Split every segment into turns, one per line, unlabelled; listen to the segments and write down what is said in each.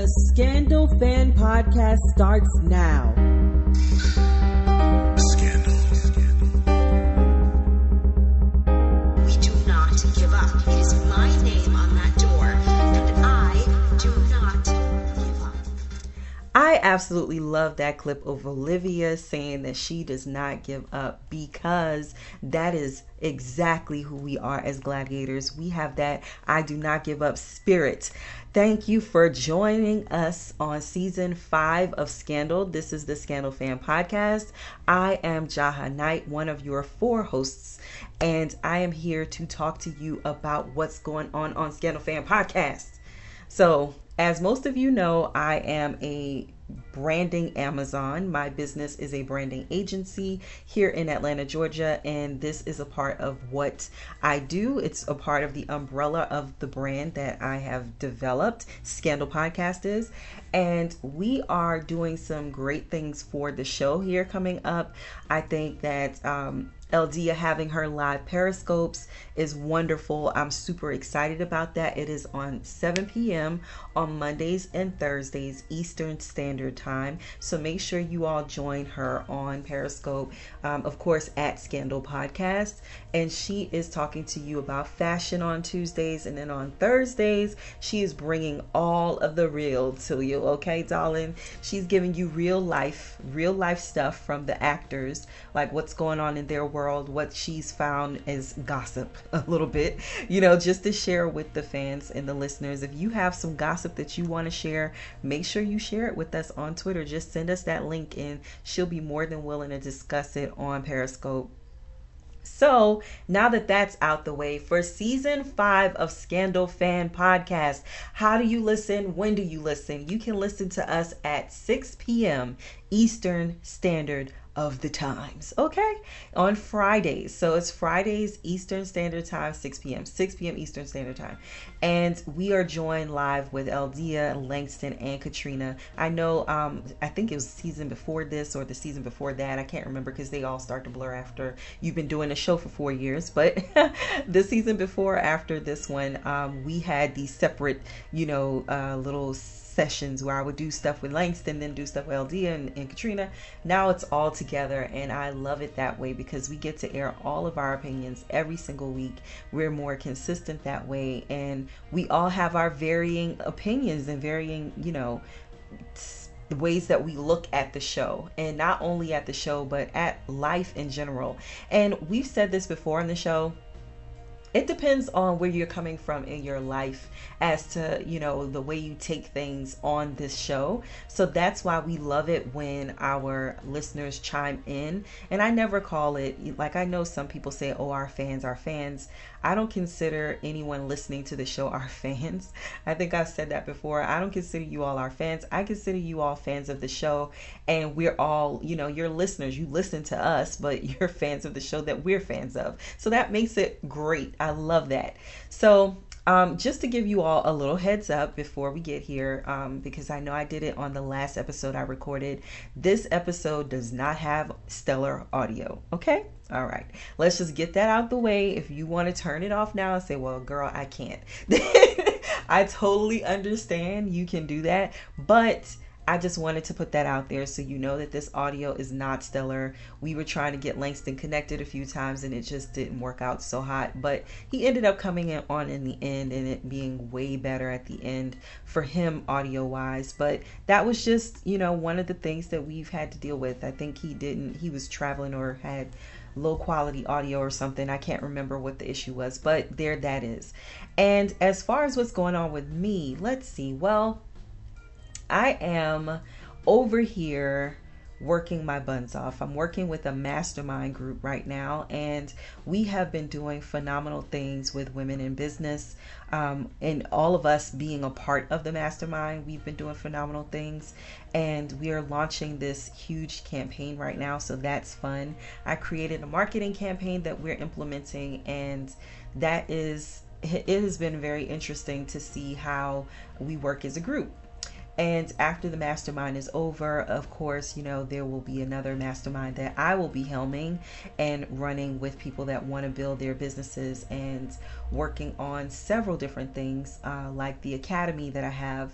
The Scandal Fan Podcast starts now.
Scandal.
We do not give up. It is my name on that door, and I do not give up.
I absolutely love that clip of Olivia saying that she does not give up because that is exactly who we are as gladiators. We have that I do not give up spirit. Thank you for joining us on season five of Scandal. This is the Scandal Fan Podcast. I am Jaha Knight, one of your four hosts, and I am here to talk to you about what's going on on Scandal Fan Podcast. So, as most of you know, I am a branding Amazon. My business is a branding agency here in Atlanta, Georgia, and this is a part of what I do. It's a part of the umbrella of the brand that I have developed, Scandal Podcast is. And we are doing some great things for the show here coming up. I think that um, Eldia having her live periscopes is wonderful. I'm super excited about that. It is on 7 p.m. on Mondays and Thursdays Eastern Standard Time. So make sure you all join her on Periscope, um, of course, at Scandal Podcast. And she is talking to you about fashion on Tuesdays. And then on Thursdays, she is bringing all of the real to you. Okay, darling? She's giving you real life, real life stuff from the actors, like what's going on in their world, what she's found as gossip a little bit, you know, just to share with the fans and the listeners. If you have some gossip that you want to share, make sure you share it with us on Twitter. Just send us that link and she'll be more than willing to discuss it on Periscope. So now that that's out the way, for season five of Scandal Fan Podcast, how do you listen? When do you listen? You can listen to us at 6 p.m. Eastern Standard of the times, okay? On Fridays. So it's Fridays Eastern Standard Time, 6 p.m. 6 p.m. Eastern Standard Time. And we are joined live with Eldia, Langston, and Katrina. I know um I think it was season before this or the season before that. I can't remember because they all start to blur after you've been doing the show for four years. But the season before after this one, um, we had these separate, you know, uh little sessions where I would do stuff with Langston, then do stuff with LD and, and, Katrina. Now it's all together, and I love it that way because we get to air all of our opinions every single week. We're more consistent that way, and we all have our varying opinions and varying, you know, the ways that we look at the show and not only at the show but at life in general and we've said this before in the show it depends on where you're coming from in your life as to you know the way you take things on this show. So that's why we love it when our listeners chime in. And i never call it like i know some people say oh our fans our fans i don't consider anyone listening to the show our fans i think i've said that before i don't consider you all our fans i consider you all fans of the show and we're all you know you're listeners you listen to us but you're fans of the show that we're fans of so that makes it great I love that. So, um, just to give you all a little heads up before we get here, um, because I know I did it on the last episode I recorded, this episode does not have stellar audio. Okay? All right. Let's just get that out the way. If you want to turn it off now and say, well, girl, I can't. I totally understand you can do that. But I just wanted to put that out there so you know that this audio is not stellar. We were trying to get Langston connected a few times and it just didn't work out so hot, but he ended up coming in on in the end and it being way better at the end for him audio wise. But that was just, you know, one of the things that we've had to deal with. I think he didn't, he was traveling or had low quality audio or something. I can't remember what the issue was, but there that is. And as far as what's going on with me, let's see. Well, I am over here working my buns off. I'm working with a mastermind group right now, and we have been doing phenomenal things with women in business. Um, and all of us being a part of the mastermind, we've been doing phenomenal things. And we are launching this huge campaign right now, so that's fun. I created a marketing campaign that we're implementing, and that is it has been very interesting to see how we work as a group and after the mastermind is over, of course, you know, there will be another mastermind that I will be helming and running with people that want to build their businesses and working on several different things, uh, like the academy that I have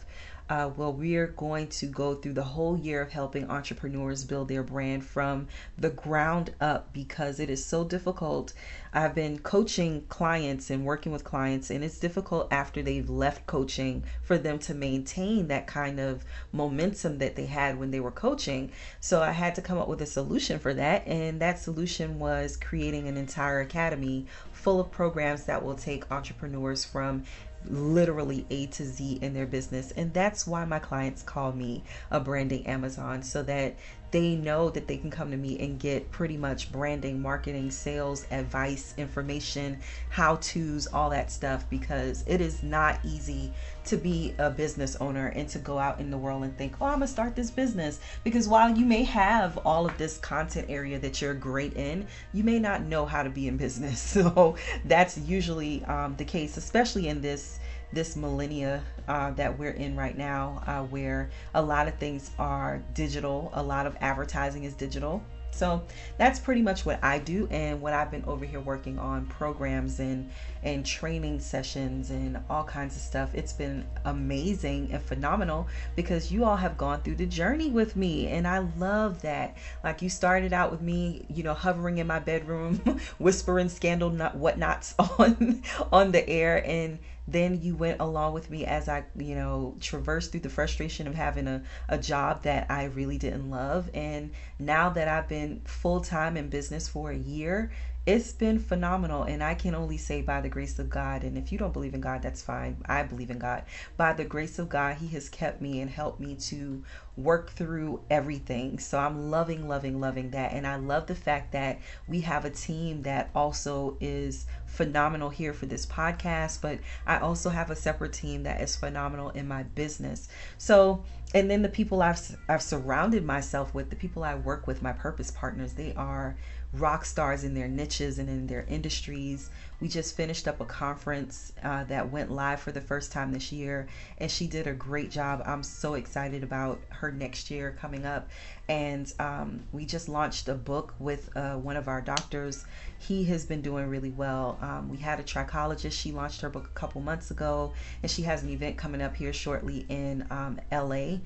Uh, well, we're going to go through the whole year of helping entrepreneurs build their brand from the ground up because it is so difficult. I've been coaching clients and working with clients, and it's difficult after they've left coaching for them to maintain that kind of momentum that they had when they were coaching. So I had to come up with a solution for that, and that solution was creating an entire academy full of programs that will take entrepreneurs from literally A to Z in their business. And that's why my clients call me a branding Amazon so that they know that they can come to me and get pretty much branding, marketing, sales, advice, information, how to's, all that stuff because it is not easy to be a business owner and to go out in the world and think, oh, I'm gonna start this business. Because while you may have all of this content area that you're great in, you may not know how to be in business. So that's usually um, the case, especially in this this millennia uh, that we're in right now, uh, where a lot of things are digital, a lot of advertising is digital. So that's pretty much what I do and what I've been over here working on programs and and training sessions and all kinds of stuff. It's been amazing and phenomenal because you all have gone through the journey with me and I love that. Like you started out with me, you know, hovering in my bedroom, whispering scandal not whatnots on on the air and then you went along with me as I, you know, traversed through the frustration of having a, a job that I really didn't love. And now that I've been full time in business for a year, it's been phenomenal and i can only say by the grace of god and if you don't believe in god that's fine. I believe in god. By the grace of god he has kept me and helped me to work through everything. So i'm loving loving loving that and i love the fact that we have a team that also is phenomenal here for this podcast but i also have a separate team that is phenomenal in my business. So and then the people i've i've surrounded myself with the people i work with my purpose partners they are rock stars in their niches and in their industries. We just finished up a conference uh, that went live for the first time this year, and she did a great job. I'm so excited about her next year coming up. And um, we just launched a book with uh, one of our doctors. He has been doing really well. Um, we had a trichologist. She launched her book a couple months ago, and she has an event coming up here shortly in um, LA.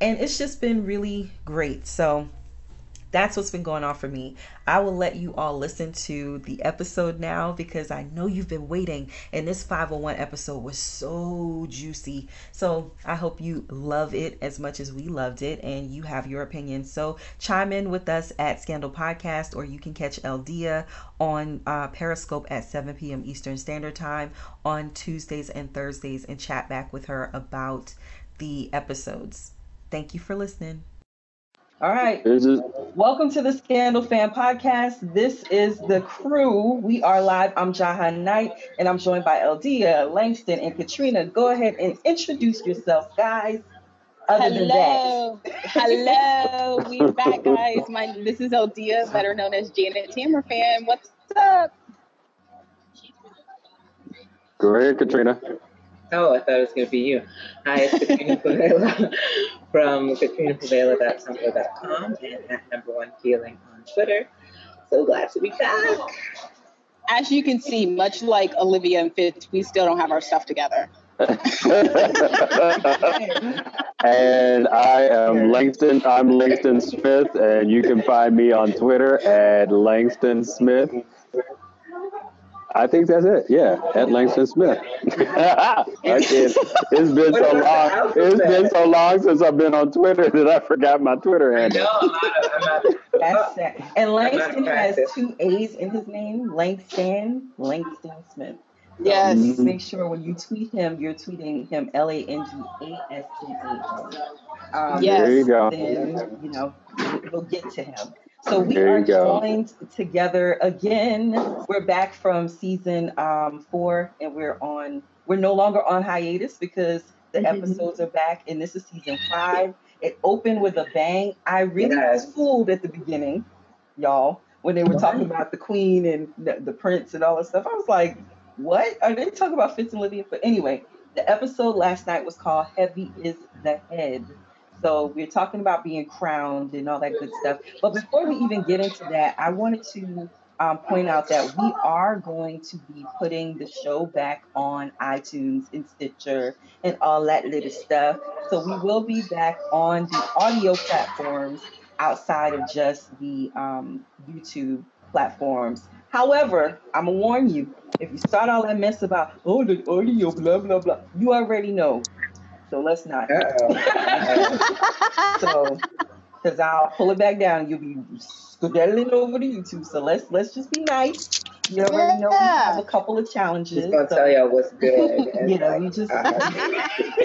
And it's just been really great. So, that's what's been going on for me. I will let you all listen to the episode now because I know you've been waiting. And this 501 episode was so juicy. So I hope you love it as much as we loved it and you have your opinion. So chime in with us at Scandal Podcast or you can catch Eldia on uh, Periscope at 7 p.m. Eastern Standard Time on Tuesdays and Thursdays and chat back with her about the episodes. Thank you for listening. All right. Just... Welcome to the Scandal Fan Podcast. This is the crew. We are live. I'm Jaha Knight, and I'm joined by Eldia, Langston, and Katrina. Go ahead and introduce yourself, guys.
Other Hello. Hello. We're back, guys. My this is Eldia, better known as Janet Tamer Fan. What's up?
Go ahead, Katrina.
Oh, I thought it was going to be you. Hi, it's Katrina Favela from katrinafavela.tumblr.com and at number one feeling on Twitter. So glad to be back.
As you can see, much like Olivia and Fitz, we still don't have our stuff together. and
I am Langston. I'm Langston Smith, and you can find me on Twitter at Langston Smith. I think that's it. Yeah, at Langston Smith. it's been so long. It's been so long since I've been on Twitter that I forgot my Twitter handle.
That's it. And Langston has two A's in his name. Langston, Langston Smith.
Yes.
Mm-hmm. Make sure when you tweet him, you're tweeting him L A N G A S T A. Um,
yes.
There you go.
Then you know we'll get to him. So we are joined together again. We're back from season um, four, and we're on. We're no longer on hiatus because the mm-hmm. episodes are back, and this is season five. It opened with a bang. I really yes. was fooled at the beginning, y'all, when they were talking about the queen and the, the prince and all that stuff. I was like, "What are they talking about?" Fitz and Olivia. But anyway, the episode last night was called "Heavy Is the Head." So we're talking about being crowned and all that good stuff. But before we even get into that, I wanted to um, point out that we are going to be putting the show back on iTunes and Stitcher and all that little stuff. So we will be back on the audio platforms outside of just the um, YouTube platforms. However, I'm gonna warn you: if you start all that mess about oh the audio blah blah blah, you already know. So let's not.
Uh-oh.
So, because I'll pull it back down, you'll be skedaddling over to YouTube. So let's let's just be nice. You already know we have a couple of challenges.
Just gonna
so,
tell y'all what's good. and
You know,
like,
you just
uh,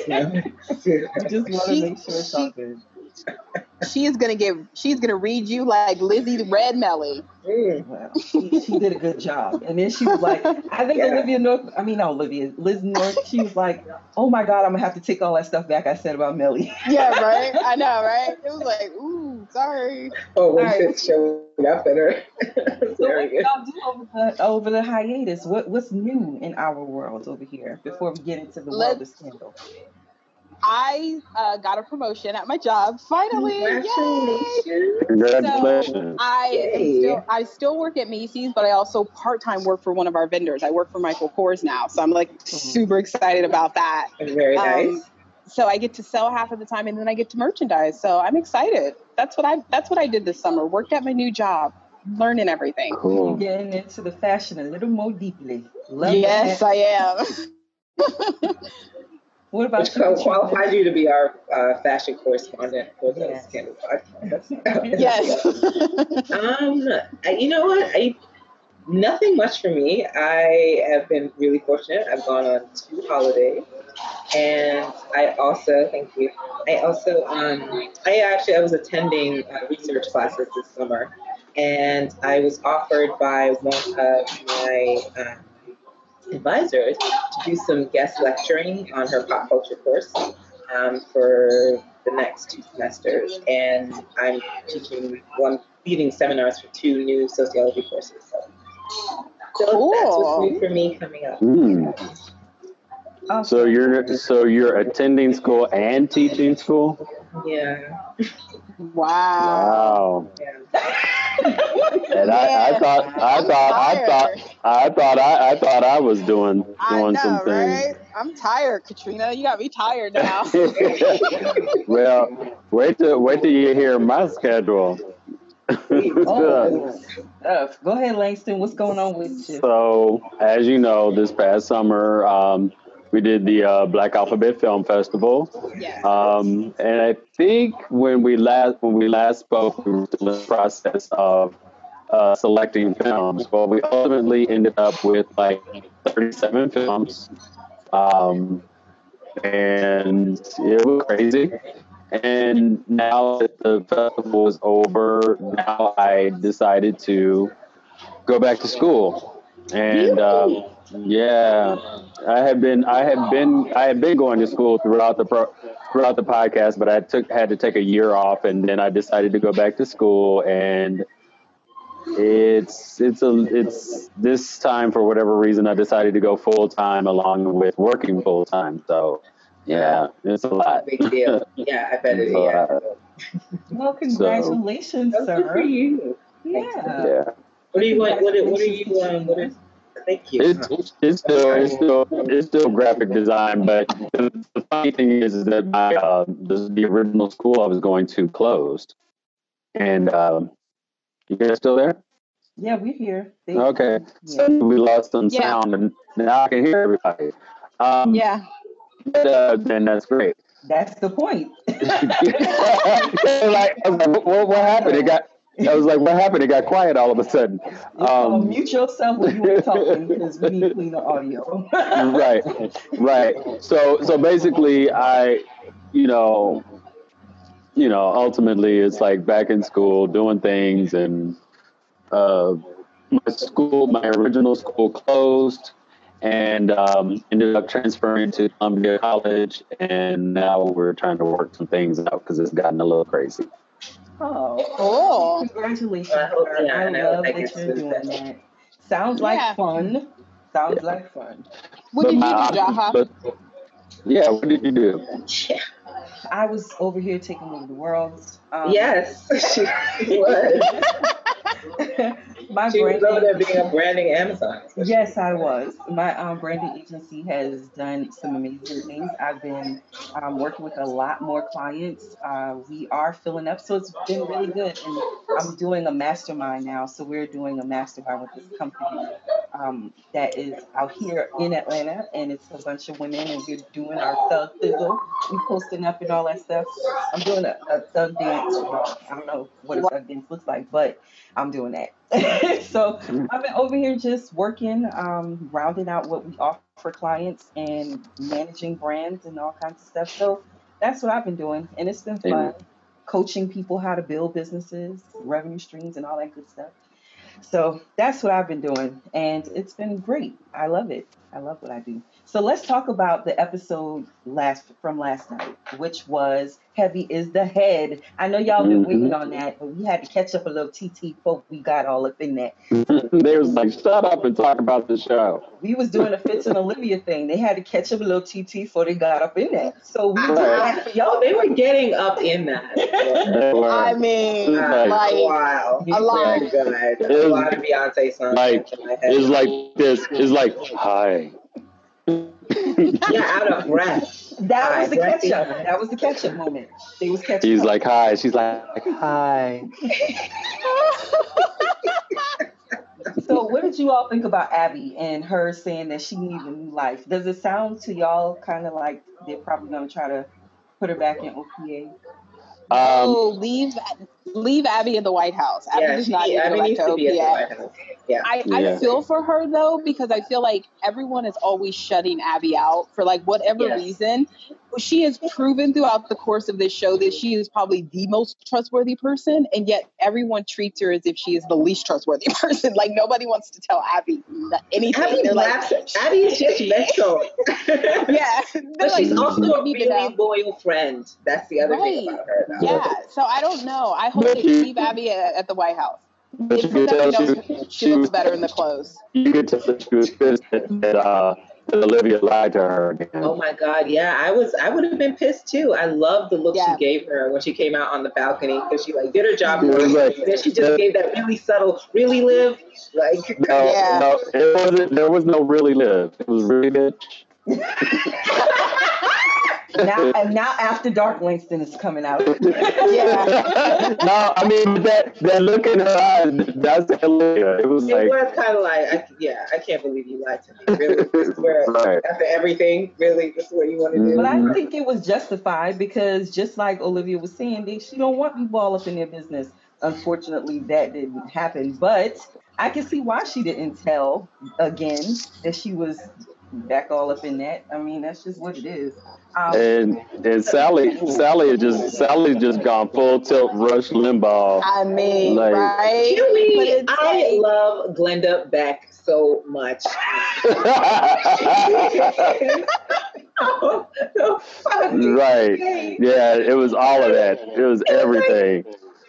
you just want to make sure it's all
she-
good.
She is gonna give. She's gonna read you like Lizzie the Red Mellie.
mm,
Well, she, she did a good job. And then she was like, I think
Yeah.
Olivia North, I mean, not Olivia, Liz North, she was like, oh my God, I'm going to have to take all that stuff back I said about Mellie.
Yeah, right. I know, right? It was like, ooh, sorry.
oh, when
All right.
shit showed up in her.
So what y'all do over the, over the hiatus? What What's new in our world over here before we get into the world of scandal?
I uh, got a promotion at my job finally. Yay!
Congratulations.
Congratulations.
I am still I still work at Macy's, but I also part time work for one of our vendors. I work for Michael Kors now, so I'm like super excited about that.
Very
Um,
nice.
So I get to sell half of the time, and then I get to merchandise. So I'm excited. That's what I that's what I did this summer. Worked at my new job, learning everything.
Cool.
Getting into the fashion a little more deeply. Love
Yes,
that.
I am.
What about
Which
you?
qual- qualifies you to be our uh, fashion correspondent for the
Yes.
Scandal podcast.
yes.
Um, I- you know what? I nothing much for me. I have been really fortunate. I've gone on two holidays, and I also thank you. I also um, I actually I was attending uh, research classes this summer, and I was offered by one of my um, advisors to do some guest lecturing on her pop culture course um, for the next two semesters, and I'm teaching one leading seminars for two new sociology courses. So, so that's what's new for me coming up.
Mm.
Awesome.
So you're so you're attending school and teaching school?
Yeah,
Wow.
Wow.
yeah.
And I, I thought I
I'm
thought I thought I thought I, I thought I was doing
I
doing
know,
some
right? I'm tired, Katrina. You got me tired now.
well, wait till wait till you hear my schedule.
Oh, stuff. Go ahead, Langston. What's going on with you?
So, as you know, this past summer, um, we did the uh, Black Alphabet Film Festival,
yes.
um, and I think when we last when we last spoke, we were in the process of uh, selecting films. Well, we ultimately ended up with like 37 films, um, and it was crazy. And now that the festival is over, now I decided to go back to school. And um, yeah, I had been I had been I had been going to school throughout the pro, throughout the podcast, but I took had to take a year off, and then I decided to go back to school. And it's it's a it's this time for whatever reason I decided to go full time along with working full time. So yeah, it's a lot.
Big deal. Yeah, I bet it is. Yeah.
Well, congratulations,
That's good for you.
Yeah.
yeah.
What are you what, what, are- what are you um what is thank you.
It's, it's still it's still it's still graphic design, but the, the funny thing is, is that my uh, the, the original school I was going to closed, and um, you guys still there?
Yeah, we're here. They-
Okay,
Yeah.
so we lost some
Yeah.
sound, and now I can hear everybody. Um,
yeah.
but, uh, then that's great.
That's the point.
like, like, what, what happened? It got. I was like, what happened? It got quiet all of a sudden.
Um,
Um,
mute yourself when you ain't talking because we need cleaner audio.
right right so so basically i you know you know ultimately it's like back in school doing things and uh my school my original school closed and um, ended up transferring to columbia college and now we're trying to work some things out because it's gotten a little crazy
Oh,
Cool.
congratulations,
I hope- yeah,
I
I
love
that
that you're doing
then.
that. Sounds like fun. Sounds like fun.
What did you do, Jaha?
but yeah what did you do
I was over here taking over the world. Um,
Yes, she was.
my
She was over there being a branding Amazon.
Yes, I was. My um, branding agency has done some amazing things. I've been um, working with a lot more clients. Uh, we are filling up, so it's been really good. And I'm doing a mastermind now. So we're doing a mastermind with this company um, that is out here in Atlanta, and it's a bunch of women, and we're doing our thug thizzle. We posting up and all that stuff. I'm doing a, a thug dance. I don't know what a thug dance looks like, but I'm doing that. so I've been over here just working, um, rounding out what we offer clients and managing brands and all kinds of stuff. So that's what I've been doing, and it's been fun.
Amen.
Coaching people how to build businesses, revenue streams, and all that good stuff. So that's what I've been doing, and it's been great. I love it. I love what I do. So let's talk about the episode last from last night, which was "Heavy is the Head." I know y'all been
Mhm.
waiting on that, but we had to catch up a little TT before we got all up in that.
they was like, shut up and talk about the show.
We was doing a Fitz and Olivia thing. They had to catch up a little TT before they got up in that. So we did that for
Y'all,
y'all.
they were getting up in that.
I mean,
Like-
like,
wow.
a lot.
Very good.
It
A lot of Beyonce songs.
like,
in my head.
It's like this. It's like, hi.
Yeah, out of breath.
That was the
Right,
catch up. That was the catch up moment. They was catching
He's
up.
like, hi. She's like, hi.
So, what did you all think about Abby and her saying that she needs a new life? Does it sound to y'all kind of like they're probably going to try to put her back in OPA?
Um,
oh, leave leave Abby in the White House. Abby
Yeah,
does
she,
not need to
Abby
go back
needs
to
to be at the
OPA.
White House. Yeah.
I,
Yeah.
I feel for her though because I feel like everyone is always shutting Abby out for like whatever
Yes.
reason. She has proven throughout the course of this show that she is probably the most trustworthy person, and yet everyone treats her as if she is the least trustworthy person. Like nobody wants to tell Abby anything.
Abby
They're like,
laughs. Abby is just mental.
yeah, They're
But
like,
she's also
don't
a
need
really loyal friend. That's the other
Right.
thing about her. Though.
Yeah, so I don't know. I hope
But
they
she-
leave Abby at, at the White House.
But you could tell
somebody
she,
she
she
looks
was,
better in the clothes.
you could tell that she was pissed that, that, uh, that Olivia lied to her again.
Oh my God, yeah, I was, I would have been pissed too. I love the look
Yeah.
she gave her when she came out on the balcony because she like did her job,
She was like-
and then she just gave that really subtle, really live, like,
No,
Yeah.
no, it wasn't. There was no really live. It was really bitch.
Now, and now After Dark Langston is coming out.
Yeah.
no, I mean that that look in her eyes. That's Olivia. It was
it
like,
was kind of like, I, yeah, I can't believe you lied to me. Really, this is where
right.
after everything, really, this is what you want to do. Mm-hmm.
But I think it was justified because just like Olivia was saying, they, she don't want people all up in their business. Unfortunately, that didn't happen. But I can see why she didn't tell again that she was back all up in that. I mean, that's just what it is. Um,
And and Sally, Sally is just Sally's just gone full tilt Rush Limbaugh.
I mean,
Like-
right?
Can
But
I
like-
love Glenda Beck so much.
right. Yeah, it was all of that. It was everything.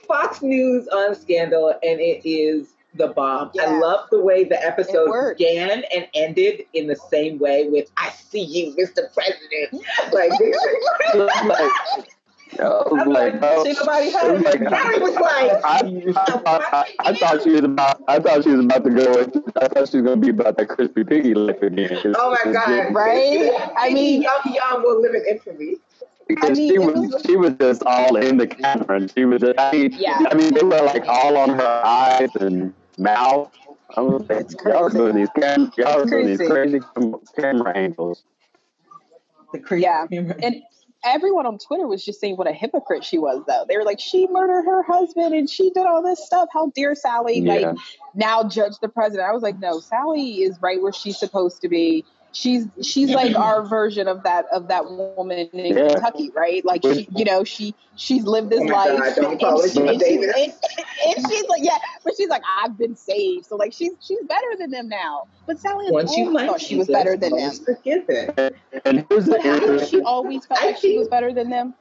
Fox News on Scandal, and it is the bomb. I love the way the episode began and ended in the same way with "I see you, Mr. President." Like, oh oh
It was like, I was
I'm
like,
like,
oh,
ain't nobody
it was like,
Harry was like,
I, I, I, I thought she was about. I thought she was about to go. into- I thought she was gonna be about that crispy piggy life again.
"Oh my God!"
Right? I mean-
young, young will live in infamy.
Because
I mean,
she was,
was-
she was just all in the camera, and she was just. I mean,
Yeah.
I mean, they were like all on her eyes and mouth. I was like,
It's
y'all are
crazy.
doing these cam- y'all are doing these
crazy.
crazy cam- camera angles.
the crazy
Yeah. And everyone on Twitter was just saying what a hypocrite she was, though. They were like, she murdered her husband and she did all this stuff. How dare Sally,
Yeah.
like, now judge the president? I was like, no, Sally is right where she's supposed to be. She's she's like our version of that of that woman in
Yeah.
Kentucky, right? Like she, you know, she she's lived this
Oh
life,
God, don't
and, she, and, she's, and, and she's like, yeah, but she's like, I've been saved, so like she's she's better than them now. But Sally has
Once you
always thought she was
Jesus,
better than them.
always forgive it.
And here's the
But haven't she always felt
I
like she was better than them?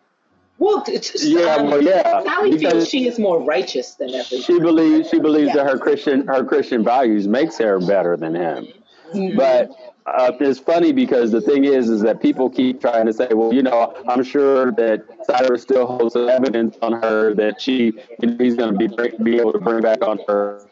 Well, t- t-
Yeah,
um,
well, yeah,
Sally feels she is more righteous than everyone.
She believes she believes
Yeah.
that her Christian her Christian values makes her better than him.
Mm-hmm.
But uh, it's funny because the thing is, is that people keep trying to say, well, you know, I'm sure that Cyrus still holds evidence on her that she, you know, he's going to be be able to bring back on her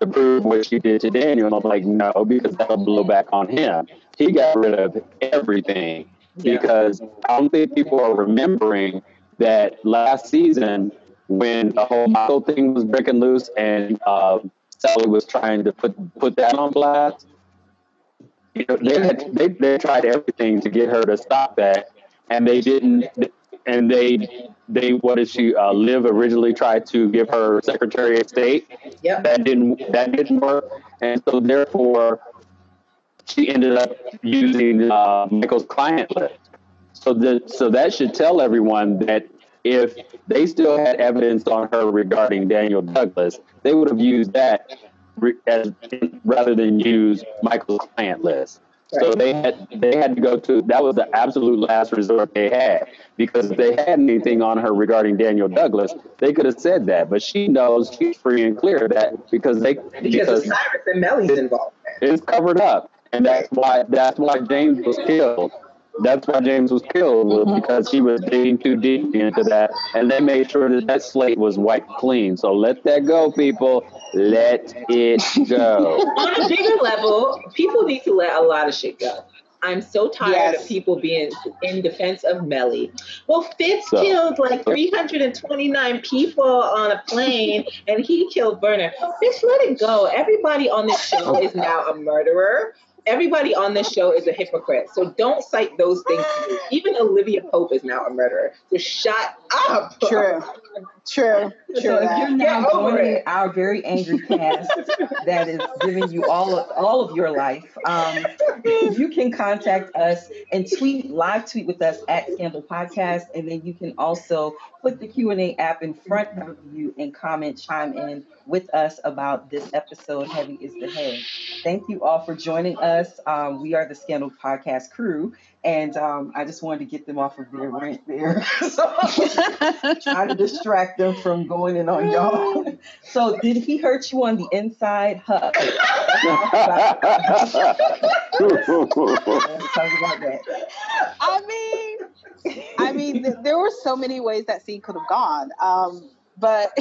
to prove what she did to Daniel. And I'm like, no, because that'll blow back on him. He got rid of everything
Yeah.
because I don't think people are remembering that last season when the whole Michael thing was breaking loose and um, Sally was trying to put put that on blast. You know, they had they, they tried everything to get her to stop that, and they didn't. And they they what did she uh, Liv originally tried to give her Secretary of State.
Yep.
That didn't that didn't work, and so therefore she ended up using uh, Michael's client list. So the, so that should tell everyone that if they still had evidence on her regarding Daniel Douglas, they would have used that as rather than use Michael's client list. So they had they had to go to that was the absolute last resort they had because if they had anything on her regarding Daniel Douglas, they could have said that. But she knows she's free and clear that because they
Because
because
Cyrus and Mellie's involved.
it's covered up, and that's why that's why James was killed. That's why James was killed was mm-hmm. because he was digging too deep into that, and they made sure that that slate was wiped clean. So let that go, people. Let it go.
On a bigger level, people need to let a lot of shit go. I'm so tired
Yes.
of people being in defense of Mellie. Well, Fitz
So-
killed like 329 people on a plane, and he killed Verna. Bitch, let it go. Everybody on this show is now a murderer. Everybody on this show is a hypocrite. So don't cite those things to me. Even Olivia Pope is now a murderer. So shut up.
True. True.
So
True.
if you're now
Get
joining
it.
our very angry cast that is giving you all of, all of your life, um, you can contact us and tweet live tweet with us at Scandal Podcast, and then you can also put the Q and A app in front of you and comment, chime in with us about this episode. Heavy is the head. Thank you all for joining us. Um, we are the Scandal Podcast crew, and um, I just wanted to get them off of their rant there. so, trying to distract them from going in on y'all. So, did he hurt you on the inside? Huh. Talk about that.
I mean, I mean, th- there were so many ways that scene could have gone. Um, but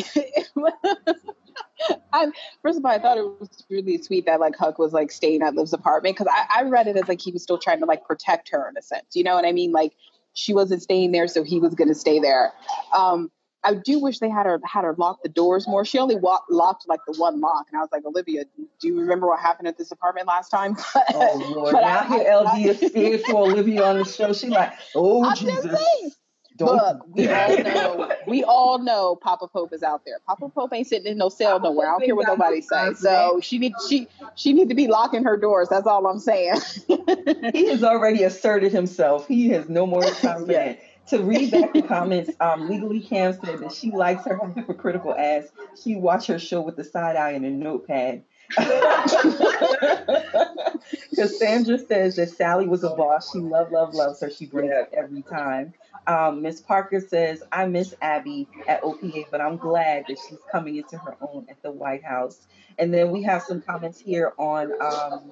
I, first of all, I thought it was really sweet that like Huck was like staying at Liv's apartment because I, I read it as like he was still trying to like protect her in a sense. You know what I mean? Like she wasn't staying there, so he was gonna stay there. Um, I do wish they had her had her lock the doors more. She only walked, locked like the one lock, and I was like, Olivia, do you remember what happened at this apartment last time?
Oh Lord!
But
now
I-
here LD is scared for Olivia on the show. She like, oh
I'm
Jesus!
Saying.
Don't.
Look, we all know we all know Papa Pope is out there. Papa Pope ain't sitting in no cell nowhere. I don't care what nobody says. So she need she she need to be locking her doors. That's all I'm saying.
he has already asserted himself. He has no more time for that. To read back the comments, um, Legally Cam said that she likes her hypocritical ass. She watch her show with the side eye and a notepad. Cassandra says that Sally was a boss. She love, love, loves her. She brings it every time. Um, Miss Parker says, I miss Abby at OPA, but I'm glad that she's coming into her own at the White House. And then we have some comments here on um,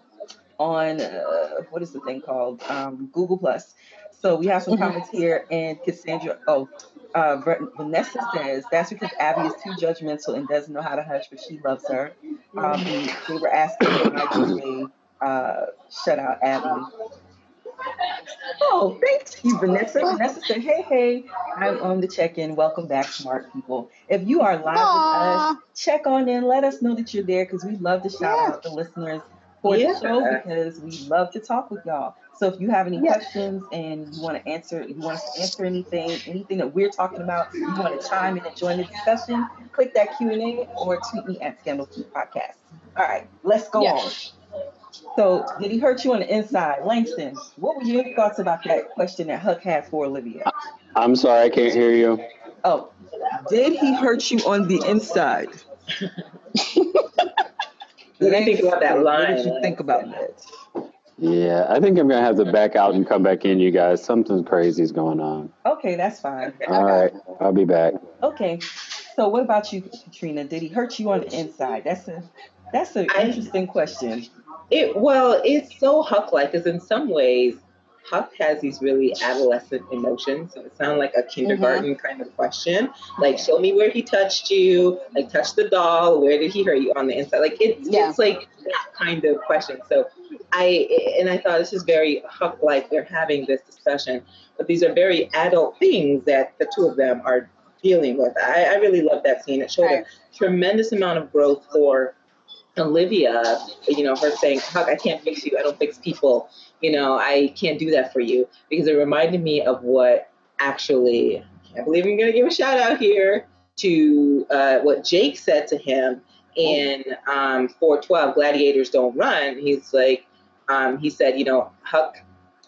on uh, what is the thing called um, Google Plus. So we have some
Mhm.
comments here, and Cassandra. Oh, uh, Vanessa says that's because Abby is too judgmental and doesn't know how to hush, but she loves her. Um, they were asking why did they uh, shut out Abby. Oh, thank you, Vanessa. Vanessa said, "Hey, hey, I'm on the check-in. Welcome back, smart people. If you are live with us, check on in. Let us know that you're there because we love to shout
Yeah.
out the listeners for
Yeah.
the show because we love to talk with y'all. So if you have any
Yeah.
questions and you want to answer, you want us to answer anything, anything that we're talking about, you want to chime in and join the discussion, click that Q and A or tweet me at Scandal Tweet Podcast. All right, let's go
Yeah.
on. So, did he hurt you on the inside, Langston? What were your thoughts about that question that Huck had for Olivia?
I'm sorry, I can't hear you.
Oh, did he hurt you on the inside?
What do you think about that line?
What did you think about that?
Yeah, I think I'm gonna have to back out and come back in, you guys. Something crazy is going on.
Okay, that's fine.
All right, I'll be back.
Okay, so what about you, Katrina? Did he hurt you on the inside? That's a that's an interesting question.
It well, it's so Huck like, because in some ways, Huck has these really adolescent emotions. So it sounds like a mm-hmm. kindergarten kind of question. Like, show me where he touched you. Like, touch the doll. Where did he hurt you on the inside? Like, it's
Yeah.
it's like that kind of question. So I and I thought this is very Huck like. They're having this discussion, but these are very adult things that the two of them are dealing with. I, I really love that scene. It showed
Right.
a tremendous amount of growth for Olivia, you know, her saying, Huck, I can't fix you. I don't fix people. You know, I can't do that for you. Because it reminded me of what actually, I can't believe I'm going to give a shout out here to uh, what Jake said to him in um, 412, Gladiators Don't Run. He's like, um, he said, you know, Huck,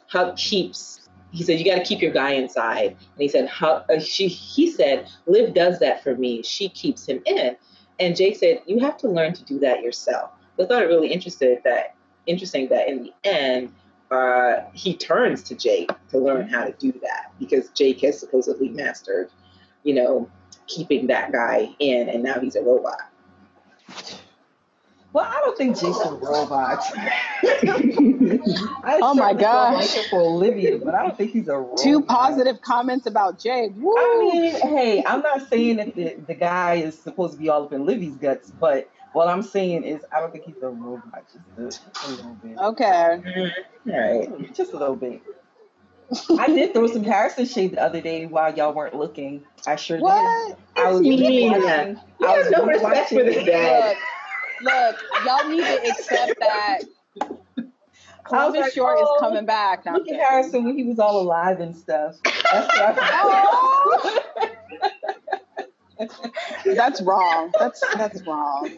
Huck keeps, he said, you got to keep your guy inside. And he said, Huck, uh, she, he said, Liv does that for me. She keeps him in. And Jake said, you have to learn to do that yourself. I thought it really interested that interesting that in the end, uh, he turns to Jake to learn how to do that because Jake has supposedly mastered, you know, keeping that guy in, and now he's a robot.
Well, I don't think Jake's a robot. I
Oh my
certainly don't
gosh.
like for Olivia, but I don't think he's a robot.
Two positive comments about Jay. Woo!
I mean, hey, I'm not saying that the, the guy is supposed to be all up in Livy's guts, but what I'm saying is I don't think he's a robot. Just a, just a little bit.
okay. Mm-hmm.
All right.
Just a little bit. I did throw some Harrison shade the other day while y'all weren't looking. I sure
What?
did. I was
mean.
rewatching-
You
I was
have no respect for this
rewatching-
guy.
Look, look, y'all need to accept that Columbus
like,
Short
oh,
is coming back.
Look at. Harrison when he was all alive and stuff. That's
That's wrong. That's that's wrong.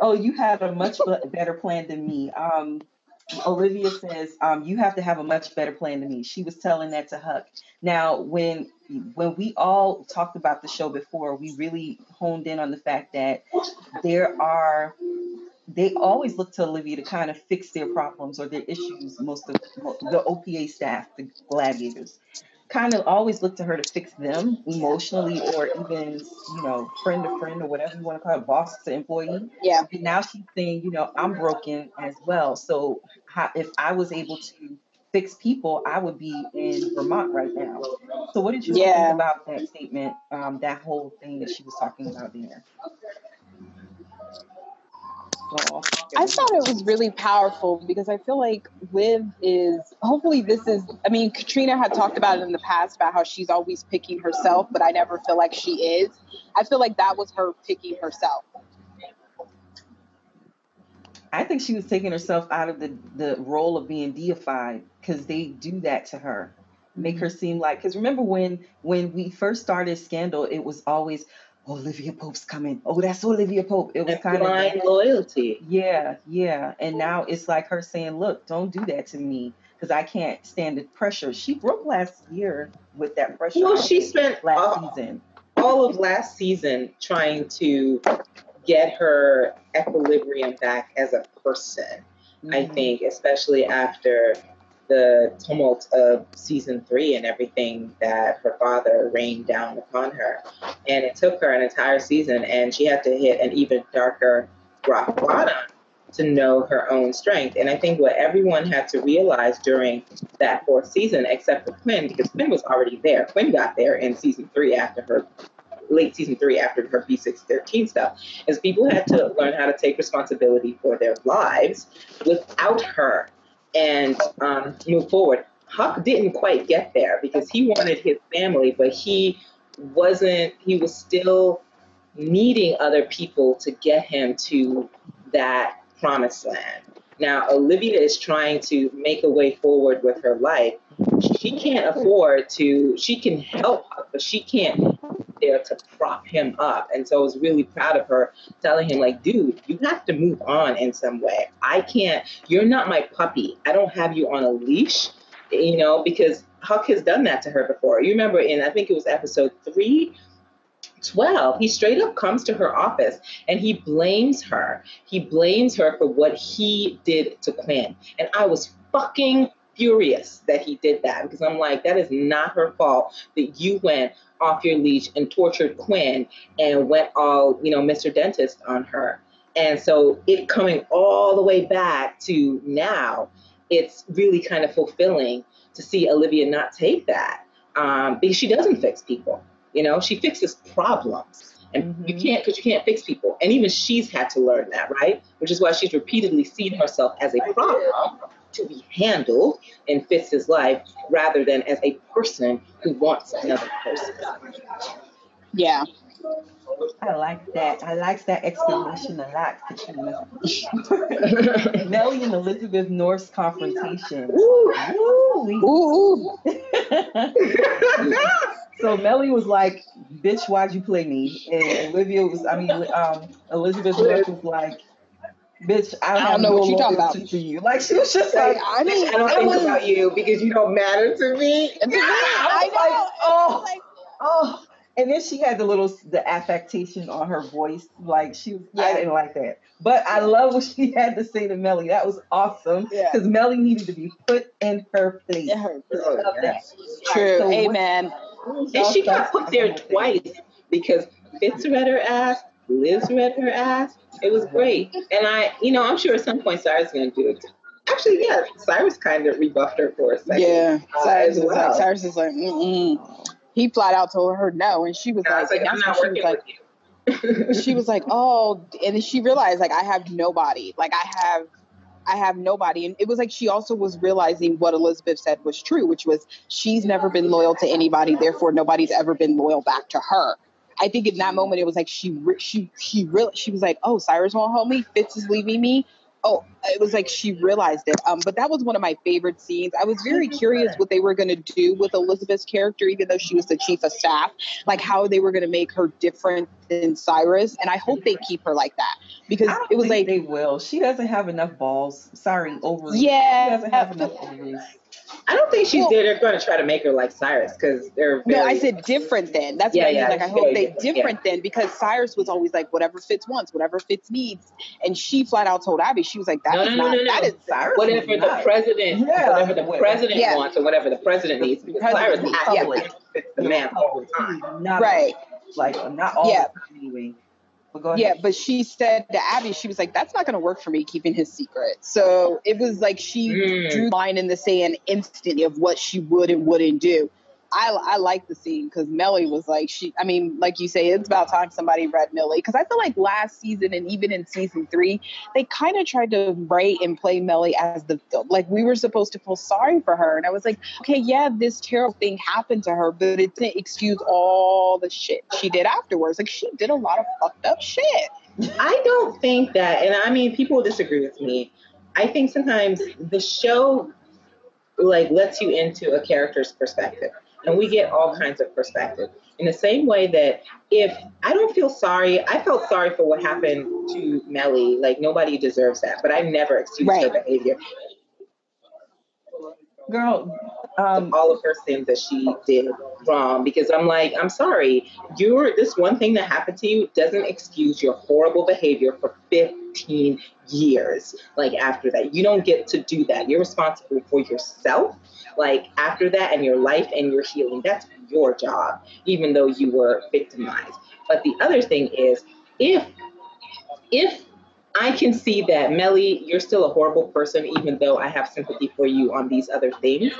Oh, you have a much better plan than me. Um, Olivia says, um, you have to have a much better plan than me. She was telling that to Huck. Now, when when we all talked about the show before, we really honed in on the fact that there are they always look to Olivia to kind of fix their problems or their issues. Most of the OPA staff, the gladiators, kind of always look to her to fix them emotionally or even, you know, friend to friend or whatever you want to call it, boss to employee.
Yeah.
And now she's saying, you know, I'm broken as well. So how, if I was able to fix people, I would be in Vermont right now. So what did you
Yeah.
think about that statement, um, that whole thing that she was talking about there?
I thought it was really powerful because I feel like Liv is hopefully this is I mean Katrina had talked about it in the past about how she's always picking herself, but I never feel like she is. I feel like that was her picking herself.
I think she was taking herself out of the, the role of being deified because they do that to her. Make mm-hmm. her seem like because remember when when we first started Scandal, it was always Olivia Pope's coming. Oh, that's Olivia Pope. It was kind
blind
of
loyalty.
yeah, yeah. And now it's like her saying, "Look, don't do that to me because I can't stand the pressure." She broke last year with that pressure.
Well, she spent
last
all,
season.
all of last season trying to get her equilibrium back as a person. I
Mhm.
think, especially after the tumult of season three and everything that her father rained down upon her. And it took her an entire season, and she had to hit an even darker rock bottom to know her own strength. And I think what everyone had to realize during that fourth season, except for Quinn, because Quinn was already there. Quinn got there in season three after her late season three after her B613 stuff, is people had to learn how to take responsibility for their lives without her and um, move forward. Huck didn't quite get there because he wanted his family, but he wasn't, he was still needing other people to get him to that promised land. Now, Olivia is trying to make a way forward with her life. She can't afford to, she can help, but she can't there to prop him up. And so I was really proud of her telling him, like, dude, you have to move on in some way. I can't, you're not my puppy. I don't have you on a leash, you know, because Huck has done that to her before. You remember in, I think it was episode three, 12, he straight up comes to her office and he blames her. He blames her for what he did to Quinn. And I was fucking furious that he did that because I'm like, that is not her fault that you went off your leash and tortured Quinn and went all, you know, Mr. Dentist on her. And so it coming all the way back to now, it's really kind of fulfilling to see Olivia not take that um, because she doesn't fix people. You know, she fixes problems. And mm-hmm. you can't, because you can't fix people. And even she's had to learn that, right? Which is why she's repeatedly seen herself as a problem to be handled in Fitz's life rather than as a person who wants another person.
Yeah.
I like that. I like that explanation a lot, Katrina. Mellie and Elizabeth North's confrontation. Ooh, ooh, ooh. so Mellie was like, "Bitch, why'd you play me?" And Olivia was, I mean, um, Elizabeth North was like, bitch, I don't, I don't know what you're talking about. To you. Like she was just like,
I mean, I don't I think was, about you because you don't matter to me.
And to me, I, I know. Like, oh, like, oh. And then she had the little the affectation on her voice, like she. Yeah. I didn't like that, but I love what she had to say to Mellie. That was awesome because yeah. Mellie needed to be put in her place. In her place. Oh,
yes. True. So Amen.
and she got put there twice because Fitz read her ass, Liz read her ass, it was great. And I, you know, I'm sure at some point Cyrus is going to do it. Actually, yeah, Cyrus kind of rebuffed her for a second.
Yeah, uh, Cyrus, well. is like, Cyrus is like, mm He flat out told her no, and she was like, like I'm not working like, with you. she was like, oh, and she realized like I have nobody. Like I have I have nobody. And it was like she also was realizing what Elizabeth said was true, which was she's never been loyal to anybody, therefore nobody's ever been loyal back to her. I think in that moment it was like she she she really she was like, oh, Cyrus won't help me. Fitz is leaving me. Oh, it was like she realized it. Um, but that was one of my favorite scenes. I was very curious what they were going to do with Elizabeth's character, even though she was the chief of staff, like how they were going to make her different than Cyrus. And I hope they keep her like that because it was like
they will. She doesn't have enough balls. Sorry, ovaries.
Yeah,
she doesn't have enough ovaries.
I don't think she's well, there. They're going to try to make her like Cyrus because they're. Very,
no, I said different then. That's yeah, what I yeah, mean. Like I hope they different yeah. then because Cyrus was always like whatever Fitz wants, whatever Fitz needs, and she flat out told Abby she was like that no, is no, not no, no, that is
Cyrus whatever the not. president yeah. whatever the president yeah. wants or whatever the president needs because Cyrus has to fit the man all the time.
Not right.
Like not all yeah. the time anyway.
But yeah, but she said to Abby, she was like, "That's not going to work for me keeping his secret." So it was like she mm. drew line in the sand instantly of what she would and wouldn't do. I, I like the scene because Mellie was like she. I mean, like you say, it's about time somebody read Mellie because I feel like last season and even in season three, they kind of tried to write and play Mellie as the like we were supposed to feel sorry for her, and I was like, okay, yeah, this terrible thing happened to her, but it didn't excuse all the shit she did afterwards. Like she did a lot of fucked up shit.
I don't think that, and I mean, people disagree with me. I think sometimes the show like lets you into a character's perspective and we get all kinds of perspective. In the same way that if I don't feel sorry, I felt sorry for what happened to Mellie. Like nobody deserves that, but I never excused right. her behavior.
Girl, um,
all of her sins that she did wrong because I'm like, I'm sorry, you're this one thing that happened to you doesn't excuse your horrible behavior for 15 years. Like after that, you don't get to do that. You're responsible for yourself like after that and your life and your healing that's your job even though you were victimized but the other thing is if if I can see that Mellie, you're still a horrible person, even though I have sympathy for you on these other things.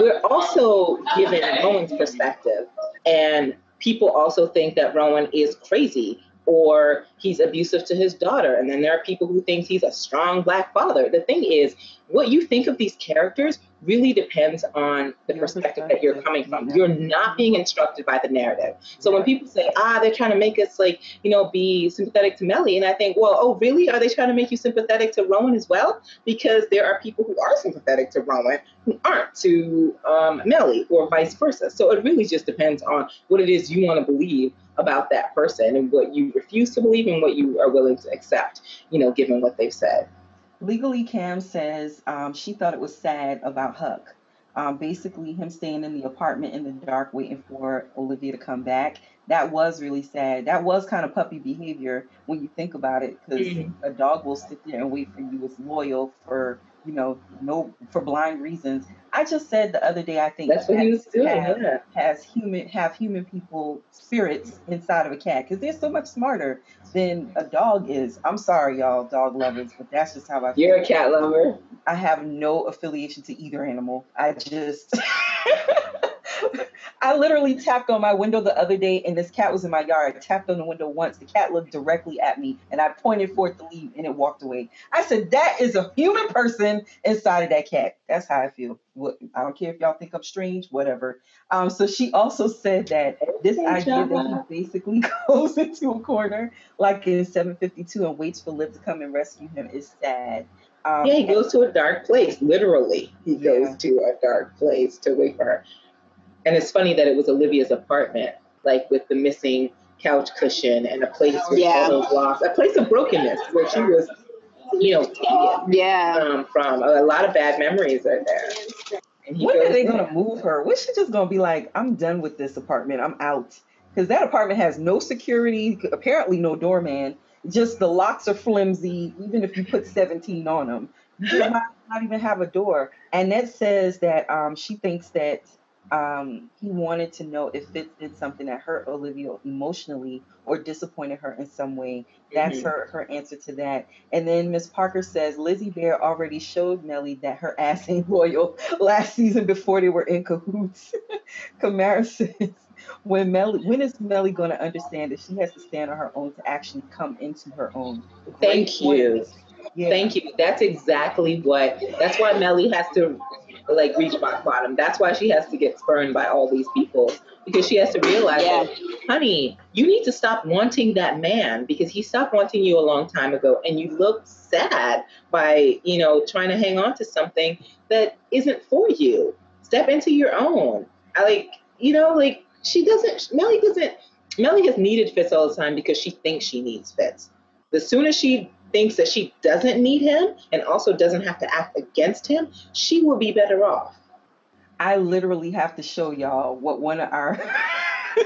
We're also given Rowan's perspective, and people also think that Rowan is crazy or he's abusive to his daughter. And then there are people who think he's a strong black father. The thing is, what you think of these characters really depends on the perspective that you're coming from. You're not being instructed by the narrative. So when people say, ah, they're trying to make us like, you know, be sympathetic to Mellie, and I think, well, oh, really? Are they trying to make you sympathetic to Rowan as well? Because there are people who are sympathetic to Rowan who aren't to um, Mellie, or vice versa. So it really just depends on what it is you want to believe about that person and what you refuse to believe and what you are willing to accept, you know, given what they've said.
Legally, Cam says um, she thought it was sad about Huck. Um, basically, him staying in the apartment in the dark waiting for Olivia to come back. That was really sad. That was kind of puppy behavior when you think about it, because mm-hmm. a dog will sit there and wait for you as loyal for you know, no for blind reasons. I just said the other day I think
That's what he was doing.
have,
Yeah.
has human have human people spirits inside of a cat because they're so much smarter than a dog is. I'm sorry, y'all, dog lovers, but that's just how I feel.
You're a cat lover.
I have no affiliation to either animal. I just I literally tapped on my window the other day and this cat was in my yard. I tapped on the window once. The cat looked directly at me and I pointed for it to leave and it walked away. I said, That is a human person inside of that cat. That's how I feel. What I don't care if y'all think I'm strange, whatever. Um, so she also said that this
Okay,
idea that he basically goes into a corner like in 752 and waits for Liv to come and rescue him is sad. Um,
Yeah, he goes to a dark place. Literally, he
Yeah.
goes to a dark place to wait for her. And it's funny that it was Olivia's apartment, like with the missing couch cushion and a place with
Yeah.
all those blocks, a place of brokenness where she was, you know,
Yeah.
um, from. A lot of bad memories are there. And
When
goes
are they gonna move her? When she just gonna be like, I'm done with this apartment. I'm out. Because that apartment has no security, apparently no doorman. Just the locks are flimsy. Even if you put 17 on them, you might not even have a door. Annette says that um, she thinks that um, he wanted to know if Fitz did something that hurt Olivia emotionally or disappointed her in some way. That's
Mhm.
her her answer to that. And then Miss Parker says Lizzie Bear already showed Mellie that her ass ain't loyal last season before they were in cahoots. Kamara says, when Mellie, when is Mellie going to understand that she has to stand on her own to actually come into her own? Great
Thank you.
Yeah.
Thank you. That's exactly what. That's why Mellie has to like reach rock bottom. That's why she has to get spurned by all these people because she has to realize
Yeah.
that, honey, you need to stop wanting that man because he stopped wanting you a long time ago, and you look sad by you know trying to hang on to something that isn't for you. Step into your own. I like you know like she doesn't. Mellie doesn't. Mellie has needed Fitz all the time because she thinks she needs Fitz. The sooner she thinks that she doesn't need him and also doesn't have to act against him, she will be better off.
I literally have to show y'all what one of our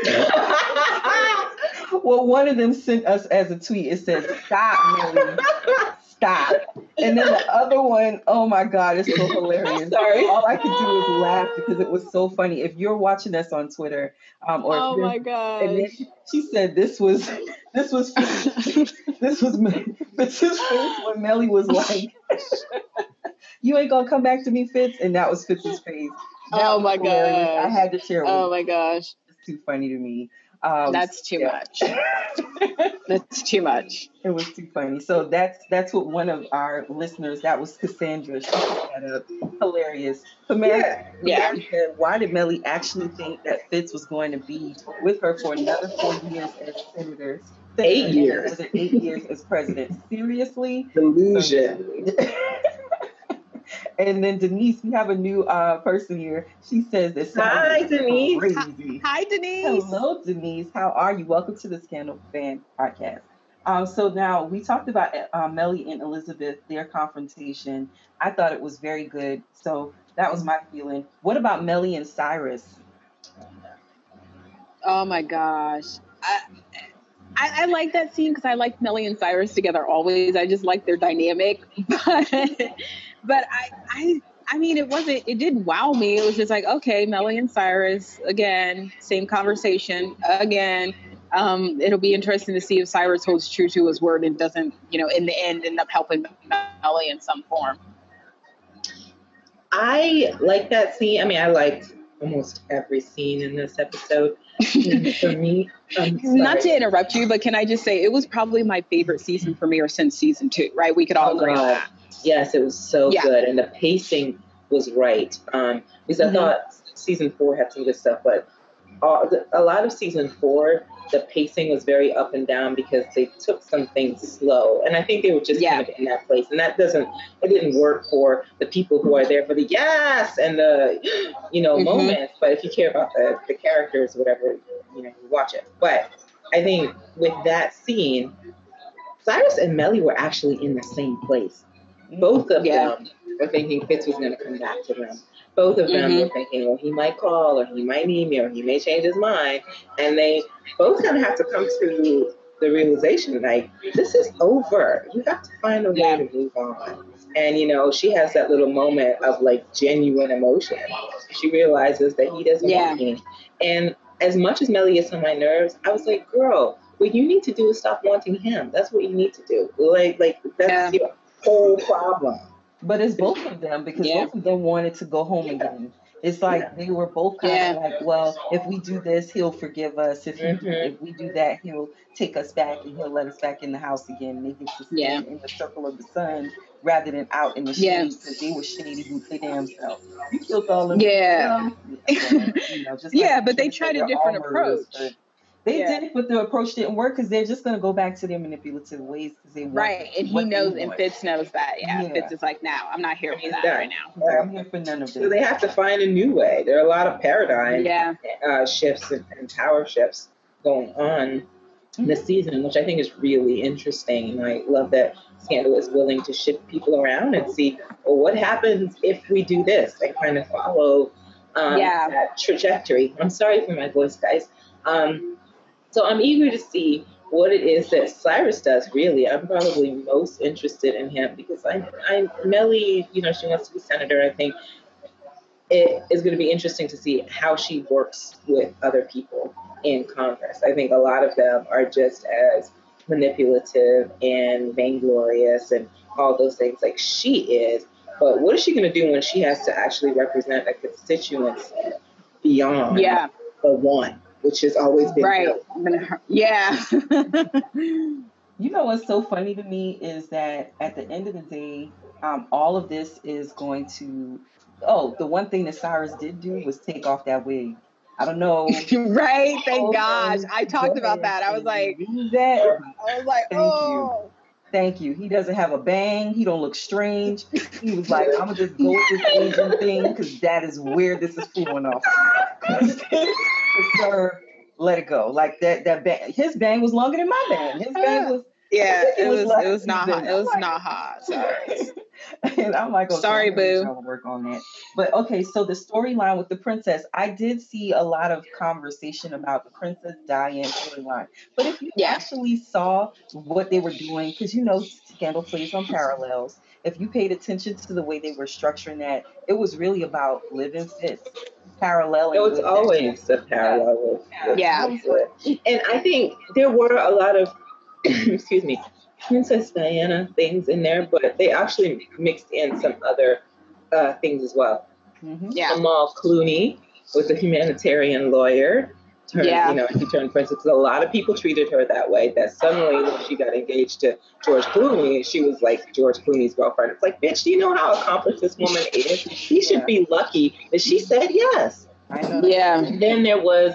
well one of them sent us as a tweet. It says, "Stop, Mellie, stop." And then the other one, oh my god, it's so hilarious.
Sorry.
All I could do is laugh because it was so funny. If you're watching us on Twitter, um, or
Oh my
and then she said this was this was this was Fitz's face when Mellie was like, "You ain't gonna come back to me, Fitz," and that was Fitz's face. That
Oh my
God, I had to share it.
Oh my gosh.
It's too funny to me. Um,
That's too
yeah.
much. That's too much.
It was too funny. So that's that's what one of our listeners, that was Cassandra, she that up. Hilarious.
Yeah.
Why did Mellie actually think that Fitz was going to be with her for another four years as senator?
Eight years.
another Eight years as president. Seriously?
Delusion.
and then Denise, we have a new uh, person here. She says this.
Hi, Denise.
Crazy.
Hi, Denise.
Hello, Denise. How are you? Welcome to the Scandal Fan Podcast. Um, so now we talked about uh, Mellie and Elizabeth, their confrontation. I thought it was very good. So that was my feeling. What about Mellie and Cyrus?
Oh my gosh. I, I, I like that scene because I like Mellie and Cyrus together always. I just like their dynamic. But but I I I mean it wasn't it didn't wow me. It was just like, okay, Mellie and Cyrus again, same conversation again. Um, it'll be interesting to see if Cyrus holds true to his word and doesn't, you know, in the end end up helping Mellie in some form.
I like that scene. I mean, I liked almost every scene in this episode. For me, I'm
Not to interrupt you, but can I just say it was probably my favorite season premiere since season two, right? We could all
Oh,
agree on
God.
that.
Yes, it was so
Yeah.
good, and the pacing was right. Um, because I
Mhm.
thought season four had some good stuff, but all, a lot of season four, the pacing was very up and down because they took some things slow, and I think they were just
Yeah.
kind of in that place, and that doesn't, it didn't work for the people who are there for the yes and the, you know,
Mhm.
moments. But if you care about the the characters, whatever, you know, you watch it. But I think with that scene, Cyrus and Mellie were actually in the same place both of
Yeah.
them were thinking Fitz was going to come back to them. Both of them
Mhm.
were thinking, well, he might call, or he might need me, or he may change his mind. And they both kind of have to come to the realization like this is over. You have to find a way
Yeah.
to move on. And you know, she has that little moment of like genuine emotion. She realizes that he doesn't
Yeah.
want me. And as much as Mellie gets on my nerves, I was like, girl, what you need to do is stop wanting him. That's what you need to do. Like, like that's
Yeah.
your whole problem.
But it's both of them because
Yeah.
both of them wanted to go home again. It's like they were both kind
Yeah.
of like, well, if we do this, he'll forgive us. If he,
Mhm.
if we do that, he'll take us back and he'll let us back in the house again. And they get to stay
Yeah.
in the circle of the sun rather than out in the
Yeah.
shade because they were shady with their damn self. You killed all of
Yeah.
them. Well, you know, just
Yeah,
like
but they tried a different
all murderers,
approach.
but They
Yeah.
did it, but the approach didn't work because they're just going to go back to their manipulative ways because they want
Right, and he knows, and
want.
Fitz knows that. Yeah,
Yeah.
Fitz is like, now I'm not here for that
done.
right now.
Like, I'm here for none of this.
So they have to find a new way. There are a lot of paradigm
Yeah,
uh, shifts and, and power shifts going on this season, which I think is really interesting. And I love that Scandal is willing to shift people around and see, well, what happens if we do this and kind of follow um,
Yeah.
that trajectory. I'm sorry for my voice, guys. Um, so I'm eager to see what it is that Cyrus does. Really, I'm probably most interested in him because I, I Mellie, you know, she wants to be senator. I think it is going to be interesting to see how she works with other people in Congress. I think a lot of them are just as manipulative and vainglorious and all those things like she is. But what is she going to do when she has to actually represent a constituency beyond
yeah,
the one, which has always been
right.
Bill?
Yeah,
You know what's so funny to me is that at the end of the day, um, all of this is going to. Oh, the one thing that Cyrus did do was take off that wig. I don't know.
right. Thank
Hold
gosh, I talked about that. I was like,
that.
I was like,
Thank you.
oh,
Thank you. He doesn't have a bang. He don't look strange. He was like, I'm gonna just go with this Asian thing because that is where this is flowing off. Sir, let it go. Like that. That bang. His bang was longer than my bang. His bang was.
yeah.
It was
it was not, hot. it was not hot. Sorry.
and I'm like, okay,
Sorry, boo.
to work on that. But okay, so the storyline with the princess, I did see a lot of conversation about the Princess Diana storyline. But if you
Yeah.
actually saw what they were doing, because you know Scandal plays on parallels, if you paid attention to the way they were structuring that, it was really about living fits, paralleling.
It was
with that.
always a parallel with, with
Yeah.
with- And I think there were a lot of, excuse me, Princess Diana things in there, but they actually mixed in some other uh, things as well.
Mhm.
Yeah.
Amal Clooney was a humanitarian lawyer. Turned,
Yeah.
You know, he turned princess. 'cause A lot of people treated her that way. That suddenly, when she got engaged to George Clooney, she was like George Clooney's girlfriend. It's like, bitch, do you know how accomplished this woman is? She should
Yeah.
be lucky that she said yes.
I know.
Yeah.
And then there was,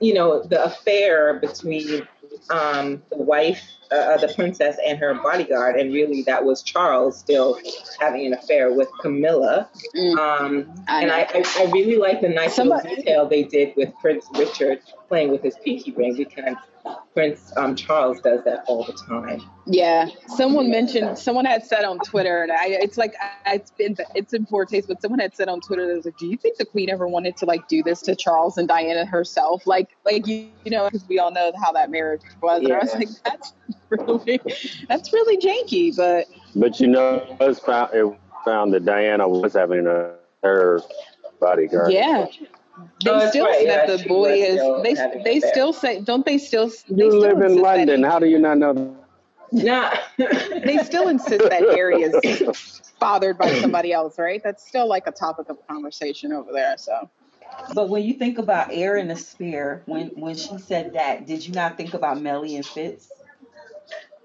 you know, the affair between um, the wife, uh, the princess, and her bodyguard, and really that was Charles still having an affair with Camilla.
Mm,
Um,
I
and. I, I, I really like the nice
Somebody-
little detail they did with Prince Richard playing with his pinky ring because Prince um, Charles does that all the time.
Yeah, someone mentioned, someone had said on Twitter, and I, it's like, I, it's been, it's in poor taste, but someone had said on Twitter, that was like, do you think the Queen ever wanted to like do this to Charles and Diana herself? Like, like you, you know, because we all know how that marriage was. And I was like, that's really, that's really janky, but
But you know, it was found it found that Diana was having a her bodyguard.
yeah. They
Oh, that's
still
right,
say
yeah,
that the boy is.
still
They they
an affair.
still say. Don't they still? They
You
still
live in London. How do you not know? That?
Nah.
they still insist that Harry is fathered by somebody else, right? That's still like a topic of conversation over there. So
But when you think about heir and the spear, when when she said that, did you not think about Mellie and Fitz?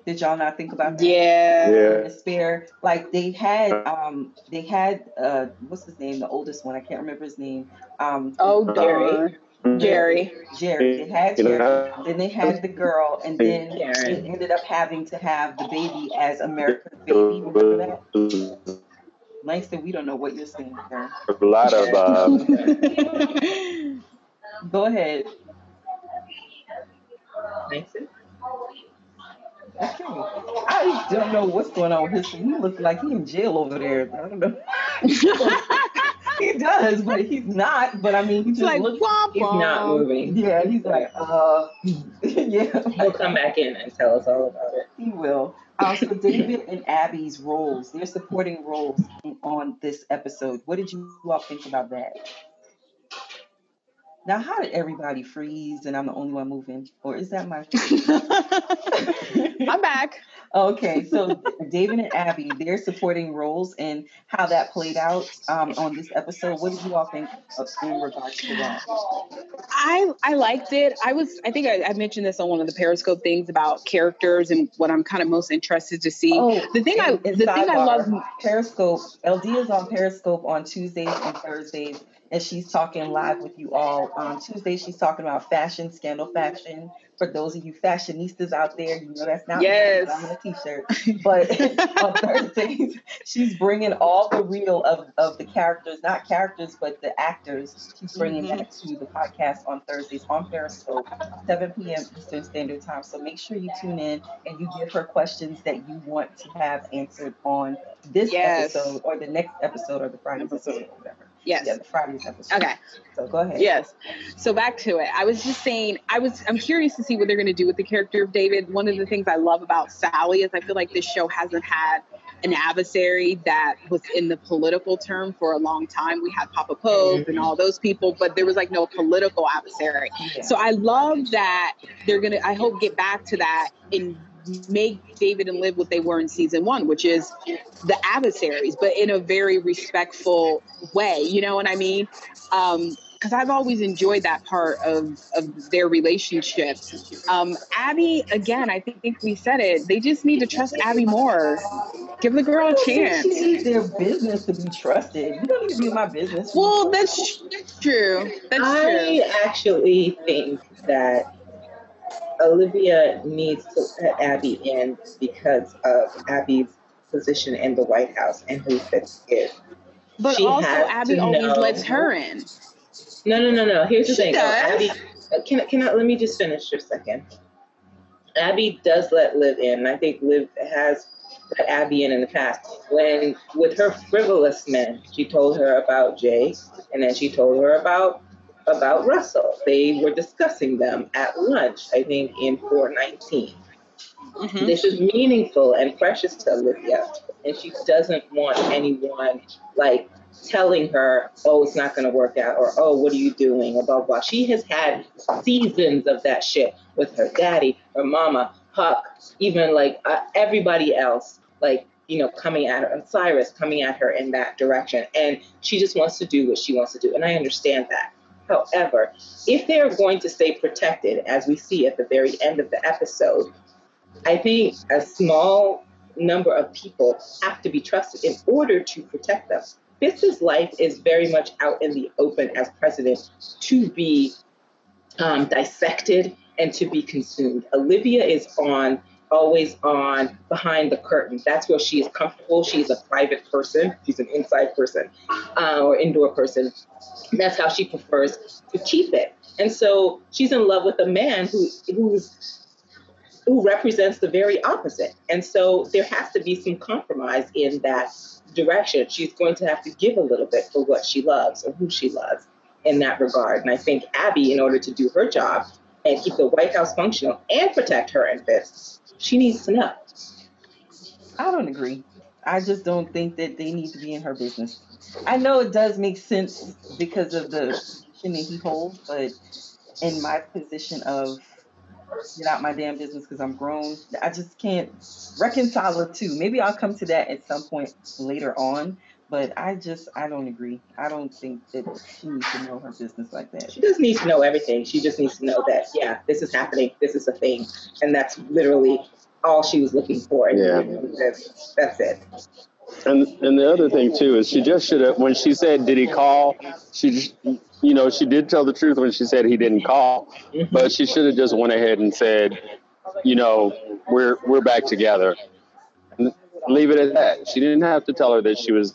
Did y'all not think about that?
yeah,
Yeah.
And the spear, like they had, um, they had, uh, what's his name? The oldest one, I can't remember his name. Um,
Oh,
Jerry.
darn. Jerry.
Jerry. They had Jerry. Then they had the girl, and then
Karen.
they ended up having to have the baby as America's baby. Remember that? Langston, we don't know what you're saying, sir.
a lot of uh,
Go ahead.
Mason?
Okay. I don't know what's going on with his. He looks like he in jail over there. I don't know. he does, but he's not. But I mean, he just
like
looks.
womp
He's not moving.
Yeah, he's like, uh, yeah,
He'll come back in and tell us all about it.
he will. Uh, so David and Abby's roles, their supporting roles on this episode. What did you all think about that? Now, how did everybody freeze and I'm the only one moving? Or is that my
I'm back.
Okay, so David and Abby, their supporting roles and how that played out um, on this episode. What did you all think of, in regards to that?
I I liked it. I was I think I, I mentioned this on one of the Periscope things about characters and what I'm kind of most interested to see.
Oh,
the thing I
and-
the thing I love
Periscope. LD is on Periscope on Tuesdays and Thursdays, and she's talking live with you all. On Tuesday, she's talking about fashion, scandal fashion. For those of you fashionistas out there, you know that's not
Yes.
me. I'm in a t-shirt. But on Thursdays, she's bringing all the real of, of the characters, not characters, but the actors. She's bringing
Mhm.
that to the podcast on Thursdays on Periscope, 7 p.m. Eastern Standard Time. So make sure you tune in and you give her questions that you want to have answered on this
Yes.
episode or the next episode or the Friday's episode or whatever.
Yes.
Yeah, Friday's episode.
Okay.
So go ahead.
Yes. So back to it. I was just saying I was I'm curious to see what they're going to do with the character of David. One of the things I love about Sally is I feel like this show hasn't had an adversary that was in the political term for a long time. We had Papa Pope and mm-hmm. all those people, but there was like no political adversary.
Yeah.
So I love that they're gonna. I hope get back to that and make David and Liv what they were in season one, which is the adversaries, but in a very respectful way. You know what I mean? Um, because I've always enjoyed that part of, of their relationship. Um, Abby, again, I think, think we said it. They just need to trust Abby more. Give the girl a chance.
She needs their business to be trusted. You don't need to be my business.
Well, that's true. That's
I
true.
actually think that Olivia needs to let Abby in because of Abby's position in the White House and who Fitz is.
But
she
also, Abby always
know-
lets her in.
No, no, no, no. Here's the
She
thing.
Does.
Abby, uh, can, I- can I, let me just finish for a second. Abby does let Liv in. I think Liv has let Abby in in the past. When, with her frivolous men, she told her about Jay, and then she told her about about Russell. They were discussing them at lunch, I think, in 419.
Mhm.
This is meaningful and precious to Olivia, and she doesn't want anyone like telling her, "Oh, it's not going to work out," or "Oh, what are you doing?" or blah blah. blah. She has had seasons of that shit with her daddy, her mama, Huck, even like uh, everybody else, like you know, coming at her, and Cyrus coming at her in that direction, and she just wants to do what she wants to do, and I understand that. However, if they're going to stay protected, as we see at the very end of the episode, I think a small number of people have to be trusted in order to protect them. Fitz's life is very much out in the open as president to be um, dissected and to be consumed. Olivia is on, always on, behind the curtain. That's where she is comfortable. She's a private person. She's an inside person uh, or indoor person. That's how she prefers to keep it. And so she's in love with a man who who's who represents the very opposite. And so there has to be some compromise in that direction. She's going to have to give a little bit for what she loves or who she loves in that regard. And I think Abby, in order to do her job and keep the White House functional and protect her Fitz, she needs to know.
I don't agree. I just don't think that they need to be in her business. I know it does make sense because of the position he holds, but in my position of get out my damn business because I'm grown, I just can't reconcile the two. Maybe I'll come to that at some point later on, but I just I don't agree. I don't think that she needs to know her business like that.
She doesn't need to know everything. She just needs to know that, yeah, this is happening. This is a thing. And that's literally all she was looking for.
Yeah.
That's, that's it.
And and the other thing too is she just should have when she said did he call she just, you know she did tell the truth when she said he didn't call but she should have just went ahead and said you know we're we're back together and leave it at that. She didn't have to tell her that she was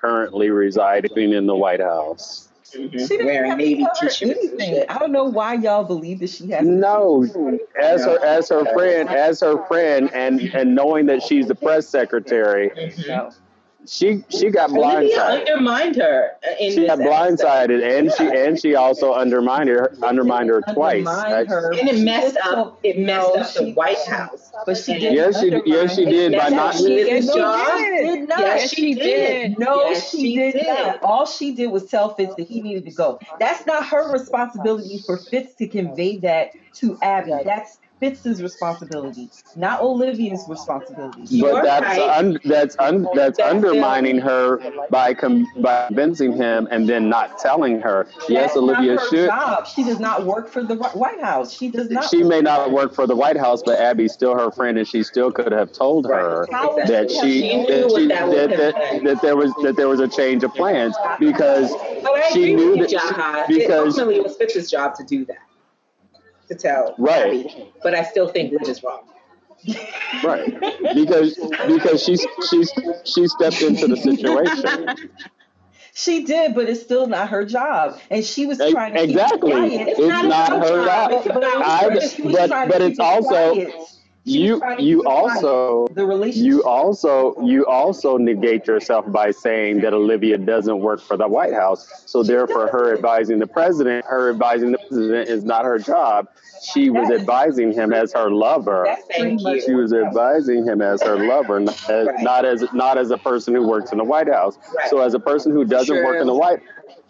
currently residing in the White House.
She didn't
Wearing
have to
navy
tell her
t-shirts
anything. I don't know why y'all believe that she has.
no. as her as her friend as her friend and and knowing that she's the press secretary
No,
she she got
Olivia
blindsided.
undermined her in
She
this
got
episode.
blindsided, and she and she also undermined her undermined her twice.
Undermined her.
And it messed up. It messed
No,
up the
she-
White House.
But she did.
Yes, she- yes, she did by not-
She did
Yes, she did.
did not.
Yes,
she did.
No,
Yes,
she,
she
did,
did.
not. All she did was tell Fitz that he needed to go. That's not her responsibility for Fitz to convey that to Abby. That's Fitz's responsibility, not Olivia's responsibility.
You're
But that's
right.
un, that's un, that's
That's
undermining her by com, by convincing him and then not telling her. Yes, Olivia
not her
should.
Job. She does not work for the White House. She does not.
She may not work for the White House, but Abby's still her friend, and she still could have told her
Right.
How would
that
she
she
She
that, she,
that would
that,
have
that, that there was that there was a change of plans because she knew
with you,
that
Jaha. It
because
ultimately it was Fitz's job to do that, to tell
Right.
Abby. But I still think Liv is wrong.
right because because she's she's she stepped into the situation.
She did, but it's still not her job. And she was trying to
exactly.
keep it quiet.
It's not her job.
But, but,
I- but- but it's also-
quiet.
You you
keep it quiet.
also
the relationship.
you also you also negate yourself by saying that Olivia doesn't work for the White House. So therefore, her advising the president, her advising the president is not her job. She was advising him as her lover. She was advising him as her lover, not as, not as not as a person who works in the White House. So as a person who doesn't work in the. White,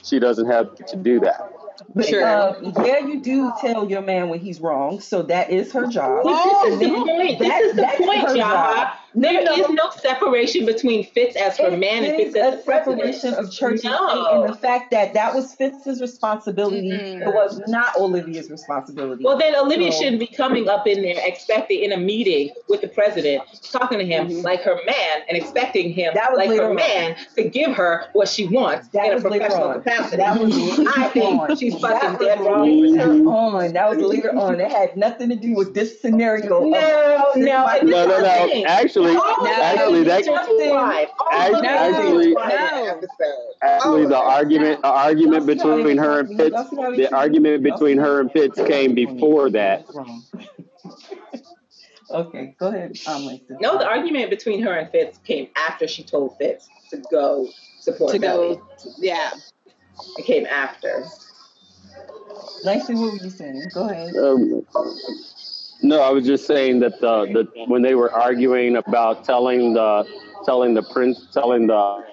she doesn't have to do that.
But,
Sure.
uh, yeah, you do tell your man when he's wrong, so that is her job.
But this is the point.
that-
This is the
that's
point,
her
Jaha.
job.
There
No,
is no separation between Fitz as her
It
man and Fitz as
a
the president.
separation of church and
No.
state, and the fact that that was Fitz's responsibility.
Mm-mm.
It was not Olivia's responsibility.
Well, then Olivia
So-
shouldn't be coming up in there expecting in a meeting with the president, talking to him
Mhm.
like her man and expecting him
That
like her
on.
man to give her what she wants
That
in a
was later
professional
on.
capacity.
That was
I
later
think
on.
she's
That
fucking
was
dead wrong with her.
later on. That was later on. It had nothing to do with this scenario.
No, no,
No,
this
No, no,
the
no.
thing.
Actually,
All
actually,
that
that
is intertwined. All
Act-
of that is
actually-
intertwined in that
No.
actually the argument the argument between her and Fitz the argument between her and Fitz came before that.
Okay, go ahead, um, Langston.
No, the argument between her and Fitz came after she told Fitz to go support
to
Mellie.
go, yeah.
It came after.
Langston, what were you saying? Go ahead.
Um, no, I was just saying that the, the when they were arguing about telling the telling the prince telling the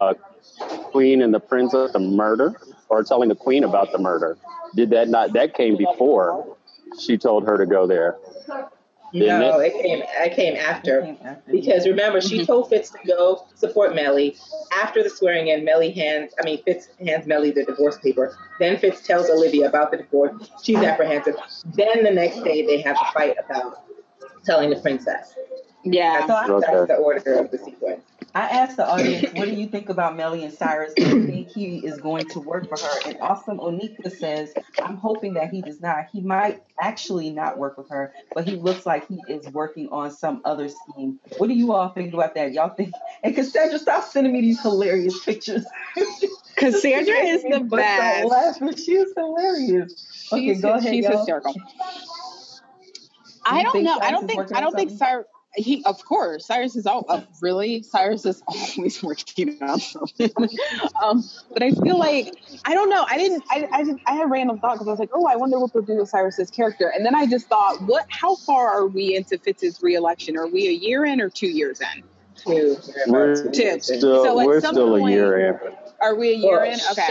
uh, queen and the princess the murder or telling the queen about the murder. Did that not that came before she told her to go there? Didn't
no, it? came it came after.
Came after.
Because remember, she
Mhm.
told Fitz to go support Mellie. After the swearing in, Mellie hands, I mean, Fitz hands Mellie the divorce paper. Then Fitz tells Olivia about the divorce. She's apprehensive. Then the next day, they have a fight about telling the princess.
Yeah.
That's,
Okay.
that's the order of the sequence.
I asked the audience, what do you think about Mellie and Cyrus? Do you think he is going to work for her? And Awesome Onika says, I'm hoping that he does not. He might actually not work with her, but he looks like he is working on some other scheme. What do you all think about that? Y'all think? And Cassandra, stop sending me these hilarious pictures.
Cassandra is the best.
laughing. She is hilarious. Okay,
She's,
go ahead,
she's
y'all.
hysterical.
Do
I don't know. I don't think. I don't think? Cyrus. He, of course, Cyrus is all uh, really. Cyrus is always working on something. um, but I feel like I don't know. I didn't. I I, did, I had a random thought because I was like, oh, I wonder what they'll do with Cyrus's character. And then I just thought, what? How far are we into Fitz's reelection? Are we a year in or two years in?
Two.
We're
Two.
still
So
we're
some
still a year in.
Are we a year
Well,
in? Okay.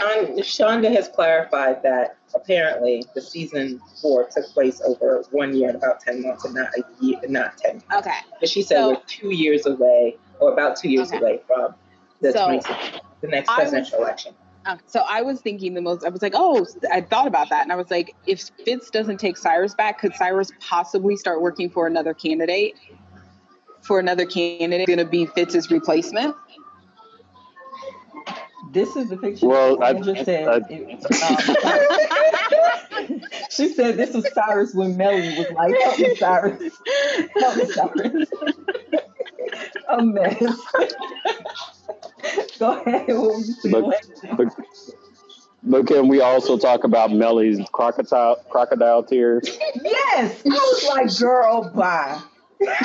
Shon- Shonda has clarified that apparently the season four took place over one year and about ten months, and not a year, not ten.
Okay.
But she said
So-
we're two years away, or about two years
Okay.
away from the
So,
20, the next
I was-
presidential election.
Uh, so I was thinking the most. I was like, oh, I thought about that, and I was like, if Fitz doesn't take Cyrus back, could Cyrus possibly start working for another candidate? For another candidate, going to be Fitz's replacement?
This is the picture.
Well, I-
Cassandra said.
I-
it- um, she said this was Cyrus when Mellie was like, "Help me, Cyrus, help me, Cyrus." A mess. Go ahead. What were you saying?
But, but, but can we also talk about Mellie's crocodile crocodile tears?
yes, I was like, "Girl, bye." I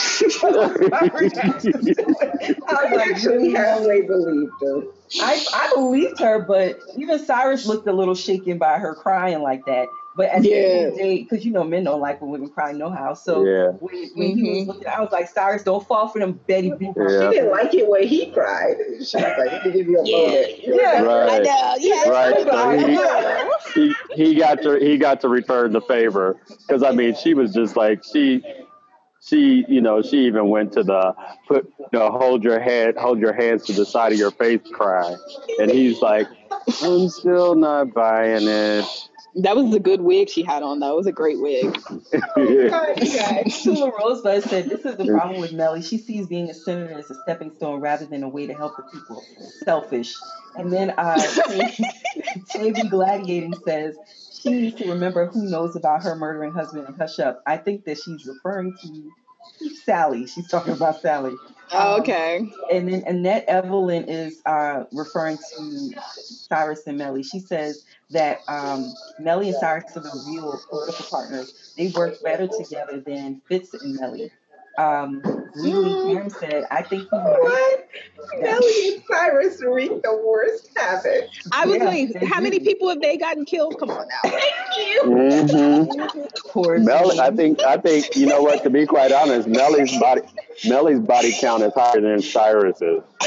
was like,
actually
really?
believed her.
I, I believed her, but even Cyrus looked a little shaken by her crying like that. But at the end of the day, because you know men don't like when women cry no how. So
Yeah.
when, when he was mm-hmm. looking, I was like, Cyrus, don't fall for them Betty Boop.
Yeah.
She didn't like it when he cried. She was like, let me give you a moment.
Yeah.
Right.
I know. Yeah.
Right. So he, he he got to he got to return the favor because I mean she was just like she she you know she even went to the put you know, hold your head hold your hands to the side of your face cry and he's like I'm still not buying it.
That was a good wig she had on, though. It was a great wig.
Tula Rosebud said, This is the problem with Mellie. She sees being a senator as a stepping stone rather than a way to help the people. Selfish. And then uh, Tavy Gladiating says, She needs to remember who knows about her murdering husband and hush up. I think that she's referring to Sally. She's talking about Sally.
Oh, okay.
And then Annette Evelyn is uh, referring to Cyrus and Mellie. She says that um, Mellie and Cyrus are the real political partners. They work better together than Fitz and Mellie. Um, Lily Cam said, I think he might.
What? Mellie and Cyrus reap the worst habit.
I was
Yeah,
like,
they
how many people have they gotten killed? Come on now.
Thank you.
hmm
Poor
Mel, I think I think you know what. To be quite honest, Mellie's body Mellie's body count is higher than Cyrus's.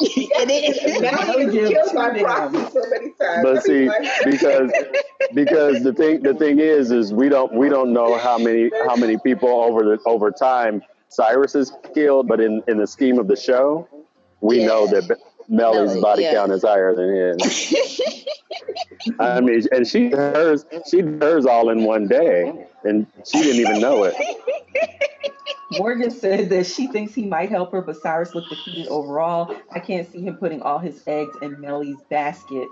it
Mellie
Mellie
is killed
did
by proxy so many times.
But see, because because the thing the thing is is we don't we don't know how many how many people over the over time Cyrus is killed, but in in the scheme of the show, we know that B- Mellie's
Mellie,
body
yeah.
count is higher than his. I mean, and she did hers she hers all in one day, and she didn't even know it.
Morgan said that she thinks he might help her, but Cyrus looked defeated overall. I can't see him putting all his eggs in Mellie's basket.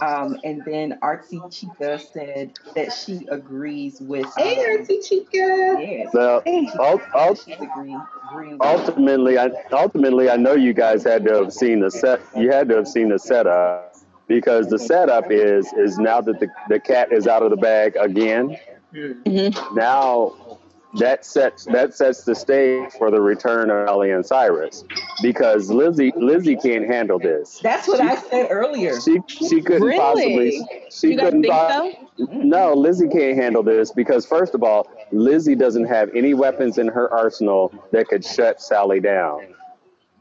Um, and then Artsy Chica said that she agrees with.
Hey,
um,
Auntie Chica.
Yes.
So, ul- ul-
She's agreeing, agreeing
ultimately, I ultimately I know you guys had to have seen the set. You had to have seen the setup because the setup is is now that the the cat is out of the bag again. Mm-hmm. Now that sets that sets the stage for the return of Ellie and Cyrus because Lizzie Lizzie can't handle this.
That's what I said earlier.
She she couldn't
Really?
possibly she
You guys
couldn't
think
po- no Lizzie can't handle this because first of all Lizzie doesn't have any weapons in her arsenal that could shut Sally down.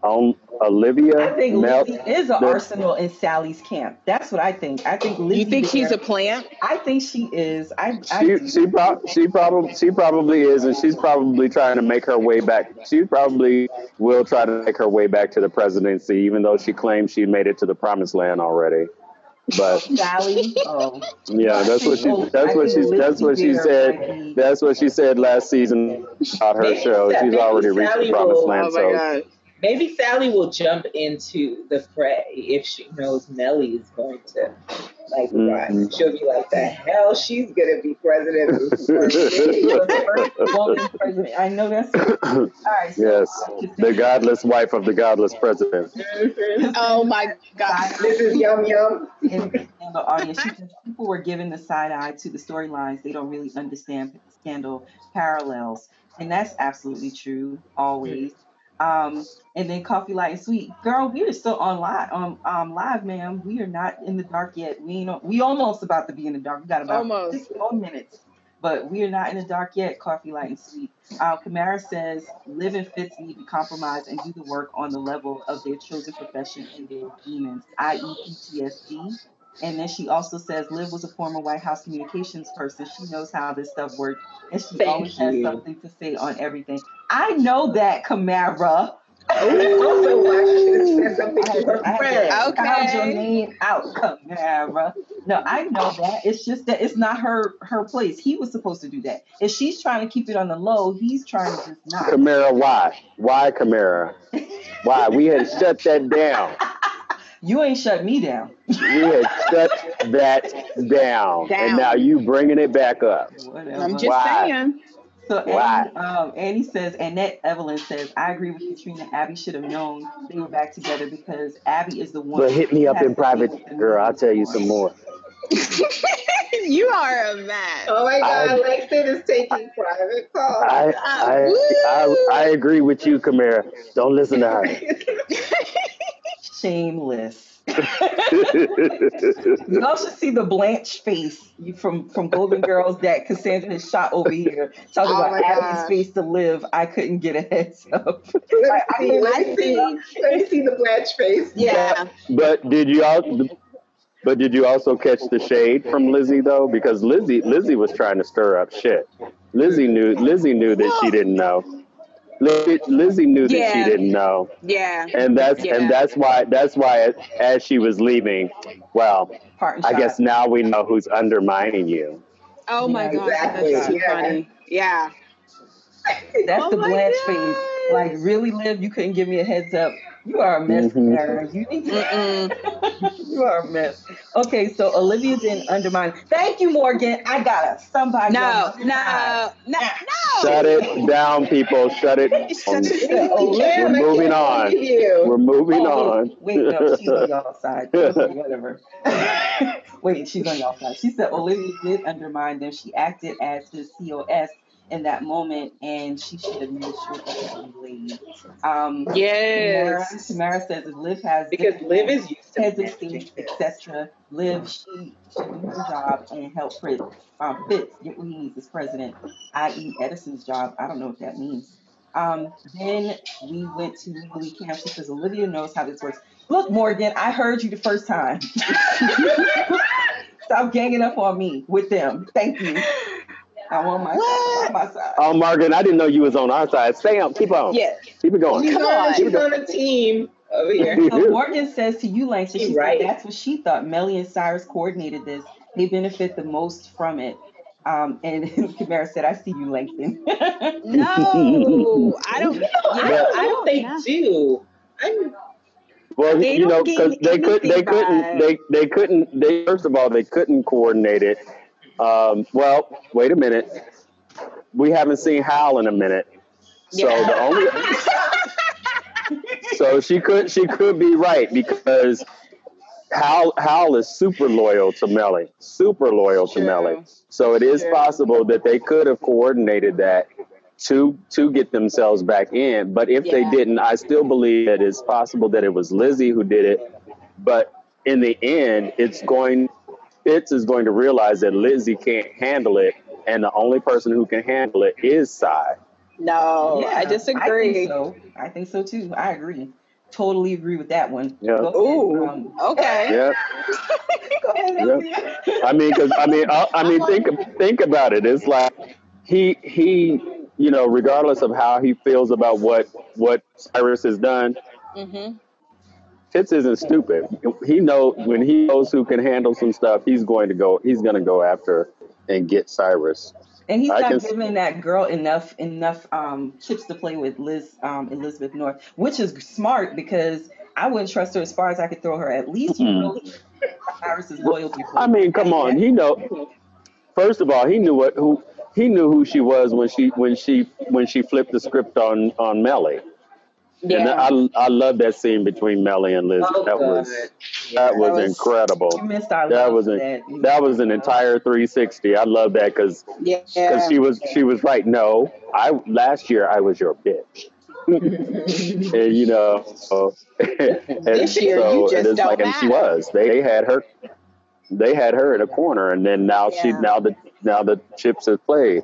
Um, Olivia,
I think
Mel,
Lizzie is an
the-
arsenal in Sally's camp. That's what I think. I think Lizzie.
You think she's
there-
a plant?
I think she is. I. I
she she, pro- she probably she probably is, and she's probably trying to make her way back. She probably will try to make her way back to the presidency, even though she claims she made it to the promised land already. But
Sally. Oh.
yeah, that's what she that's what she that's what she said.
Bear might be-
That's what she said last season about her show. She's already reached the promised land.
Oh my
So
god.
Maybe Sally will jump into the fray if she knows Mellie is going to like
Mhm.
run. She'll be like, "The hell, she's gonna be president." of this
She was the first woman president. I know that's all right. So
yes, the godless wife of the godless president.
Oh my god.
this is yum yum.
in, in the audience, she says people were given the side eye to the storylines. They don't really understand scandal parallels, and that's absolutely true always. Um, and then coffee light and sweet, girl, we are still on Liv, um, um, live, ma'am. We are not in the dark yet. We ain't, we almost about to be in the dark. We got about
Almost.
six more minutes, but we are not in the dark yet. Coffee light and sweet. Uh, Kamara says, live and Fitz need to compromise and do the work on the level of their chosen profession and their demons, i.e., PTSD. And then she also says, Liv was a former White House communications person. She knows how this stuff works, and she
Thank
always has something to say on everything. I know that, Kamara.
Oh, also why she should have said something to her
I
friend.
to
Okay.
pound your name out, Kamara. No, I know that. It's just that it's not her her place. He was supposed to do that. If she's trying to keep it on the low, he's trying to just not.
Kamara, why? Why Kamara? Why? We had shut that down.
You ain't shut me down.
We had shut that down,
Down.
and now you bringing it back up.
Whatever.
I'm just
Why?
saying.
So
Why?
Annie, um, Annie says, Annette Evelyn says, I agree with Katrina. Abby should have known they were back together because Abby is the one.
But hit me up in private,
deal with the
girl. I'll tell you some more.
you are a mess.
Oh my God,
I-
Langston is taking private calls.
I, I, I, I agree with you, Kamara. Don't listen to her.
Shameless. Y'all should see the Blanche face from from Golden Girls that Cassandra has shot over here. Talking
Oh
about
my
Abby's face to live. I couldn't get a heads up.
Let
I
me see, let
I
me see, let me see the Blanche face.
Yeah.
But did you all? But did you also catch the shade from Lizzie though? Because Lizzie, Lizzie was trying to stir up shit. Lizzie knew. Lizzie knew that she didn't know. Lizzie, Lizzie knew that she
Yeah.
didn't know,
Yeah.
and that's
Yeah.
and that's why that's why as she was leaving, well,
Part
I
shot.
guess now we know who's undermining you.
Oh my
Yeah,
god,
exactly.
that's too
Yeah.
funny. Yeah.
That's
Oh
the
my
Blanche
God.
face. Like, really, Liv? You couldn't give me a heads up. You are a mess,
Mhm.
Sarah. You need to. You are a mess. Okay, so Olivia didn't undermine. Thank you, Morgan. I got a somebody.
No,
on
no, no, no.
Shut it down, people. Shut it.
Shut it
down.
You
We're moving on. We're moving
Oh,
on.
wait, wait, no, she's on y'all side. Whatever. wait, she's on y'all side. She said Olivia did undermine them. She acted as his COS in that moment, and she should have made sure that late. Um,
Yes.
Kamara says Liv has
Because Liv is used to managing
etc. Liv, she should do her job and help Fritz, um, Fitz get what he needs as president, i.e. Edison's job. I don't know what that means. Um, then we went to Legally Camp. She says Olivia knows how this works. Look, Morgan, I heard you the first time. Stop ganging up on me with them. Thank you. I'm on my side. I'm on my side.
Oh, Morgan, I didn't know you was on our side. Stay on. Keep on.
Yeah.
Keep it going.
She's
Come
on,
on.
she's on a team over here.
So Morgan says to you, Langston, she
She's
said
right.
that's what she thought. Mellie and Cyrus coordinated this. They benefit the most from it. Um, and Kamara said, I see you, Langston.
No, I don't. Yeah,
I
I
don't
don't
think
know.
they do. I'm
Well,
They
you know,
don't
because they could, they couldn't,
by-
they, they couldn't, they first of all, they couldn't coordinate it. Um, well, wait a minute. We haven't seen Hal in a minute, so
Yeah.
the only, so she could, she could be right because Hal, Hal is super loyal to Mellie, super loyal to. Mellie. So it is
True.
possible that they could have coordinated that to to get themselves back in. But if they didn't, I still believe that it's possible that it was Lizzie who did it. But in the end, it's going Fitz is going to realize that Lizzie can't handle it, and the only person who can handle it is Cy.
No,
Yeah,
I
I
disagree.
think so. I think so too. I agree. Totally agree with that one.
Yeah.
Ooh,
Um,
okay.
Yep.
go ahead,
Yep. I mean, because I mean, I, I mean, think think about it. It's like he he, you know, regardless of how he feels about what what Cyrus has done,
hmm
Fitz isn't stupid. He know when he knows who can handle some stuff, he's going to go. He's going to go after and get Cyrus.
And he's
I
not
can-
giving that girl enough enough um, chips to play with, Liz um, Elizabeth North, which is smart because I wouldn't trust her as far as I could throw her. At least you know Cyrus's loyalty.
I mean, come on. He know. First of all, he knew what who he knew who she was when she when she when she flipped the script on on Mellie. And
Yeah.
I I love that scene between Mellie and Liz.
Oh,
that was
God.
that was
was-
incredible.
You missed our
That
love
was
for
an
that.
that was an entire 360. I love that because
Yeah.
because she was she was right. No, I last year I was your bitch. and you know, and
This year,
so
you just
and it's
don't
like, and she
matter.
was. They, they had her, they had her in a corner, and then now she
Yeah.
now the now the chips have played,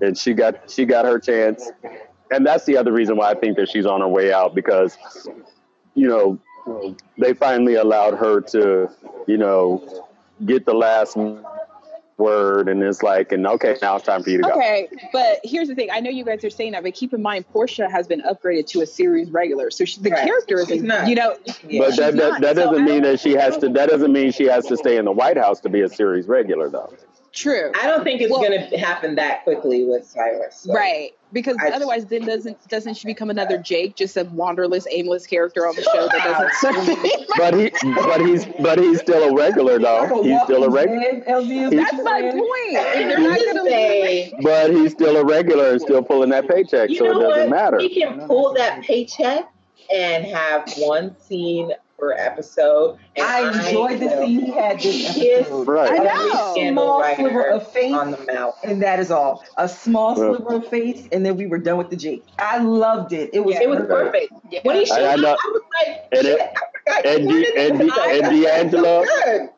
and she got she got her chance, and that's the other reason why I think that she's on her way out because, you know, they finally allowed her to, you know, get the last word, and it's like, and okay, now it's time for you to go.
Okay, but here's the thing. I know you guys are saying that, but keep in mind, Portia has been upgraded to a series regular, so she, the
Right.
character is,
not.
you know,
Yeah.
But that, that, that doesn't
I
mean that she has to. That doesn't mean she has to stay in the White House to be a series regular, though.
true,
I don't think it's
Well-
gonna happen that quickly with Cyrus. so.
right? Because
I-
otherwise, then doesn't doesn't she become another Jake, just a wanderless, aimless character on the show that doesn't serve
But he, but he's, but he's still a regular, though. He's still a regular.
That's my point. And they're
Who's
not
to
gonna
say?
But he's still a regular and still pulling that paycheck,
You
so it doesn't
what?
matter.
He can pull that paycheck and have one scene per episode. And
I enjoyed the scene he had this
Kiss
episode.
Right.
I know.
scandal
Small
writer
sliver of face.
on the mouth.
And that is all. A small
Well-
sliver of face, and then we were done with the Jake. I loved it. It was
it was
perfect.
perfect.
Yeah.
When he showed
I
up,
know.
I was like,
And it-
shit, I forgot
and
you
D- and
this
D- and D'Angelo-
so good.
But you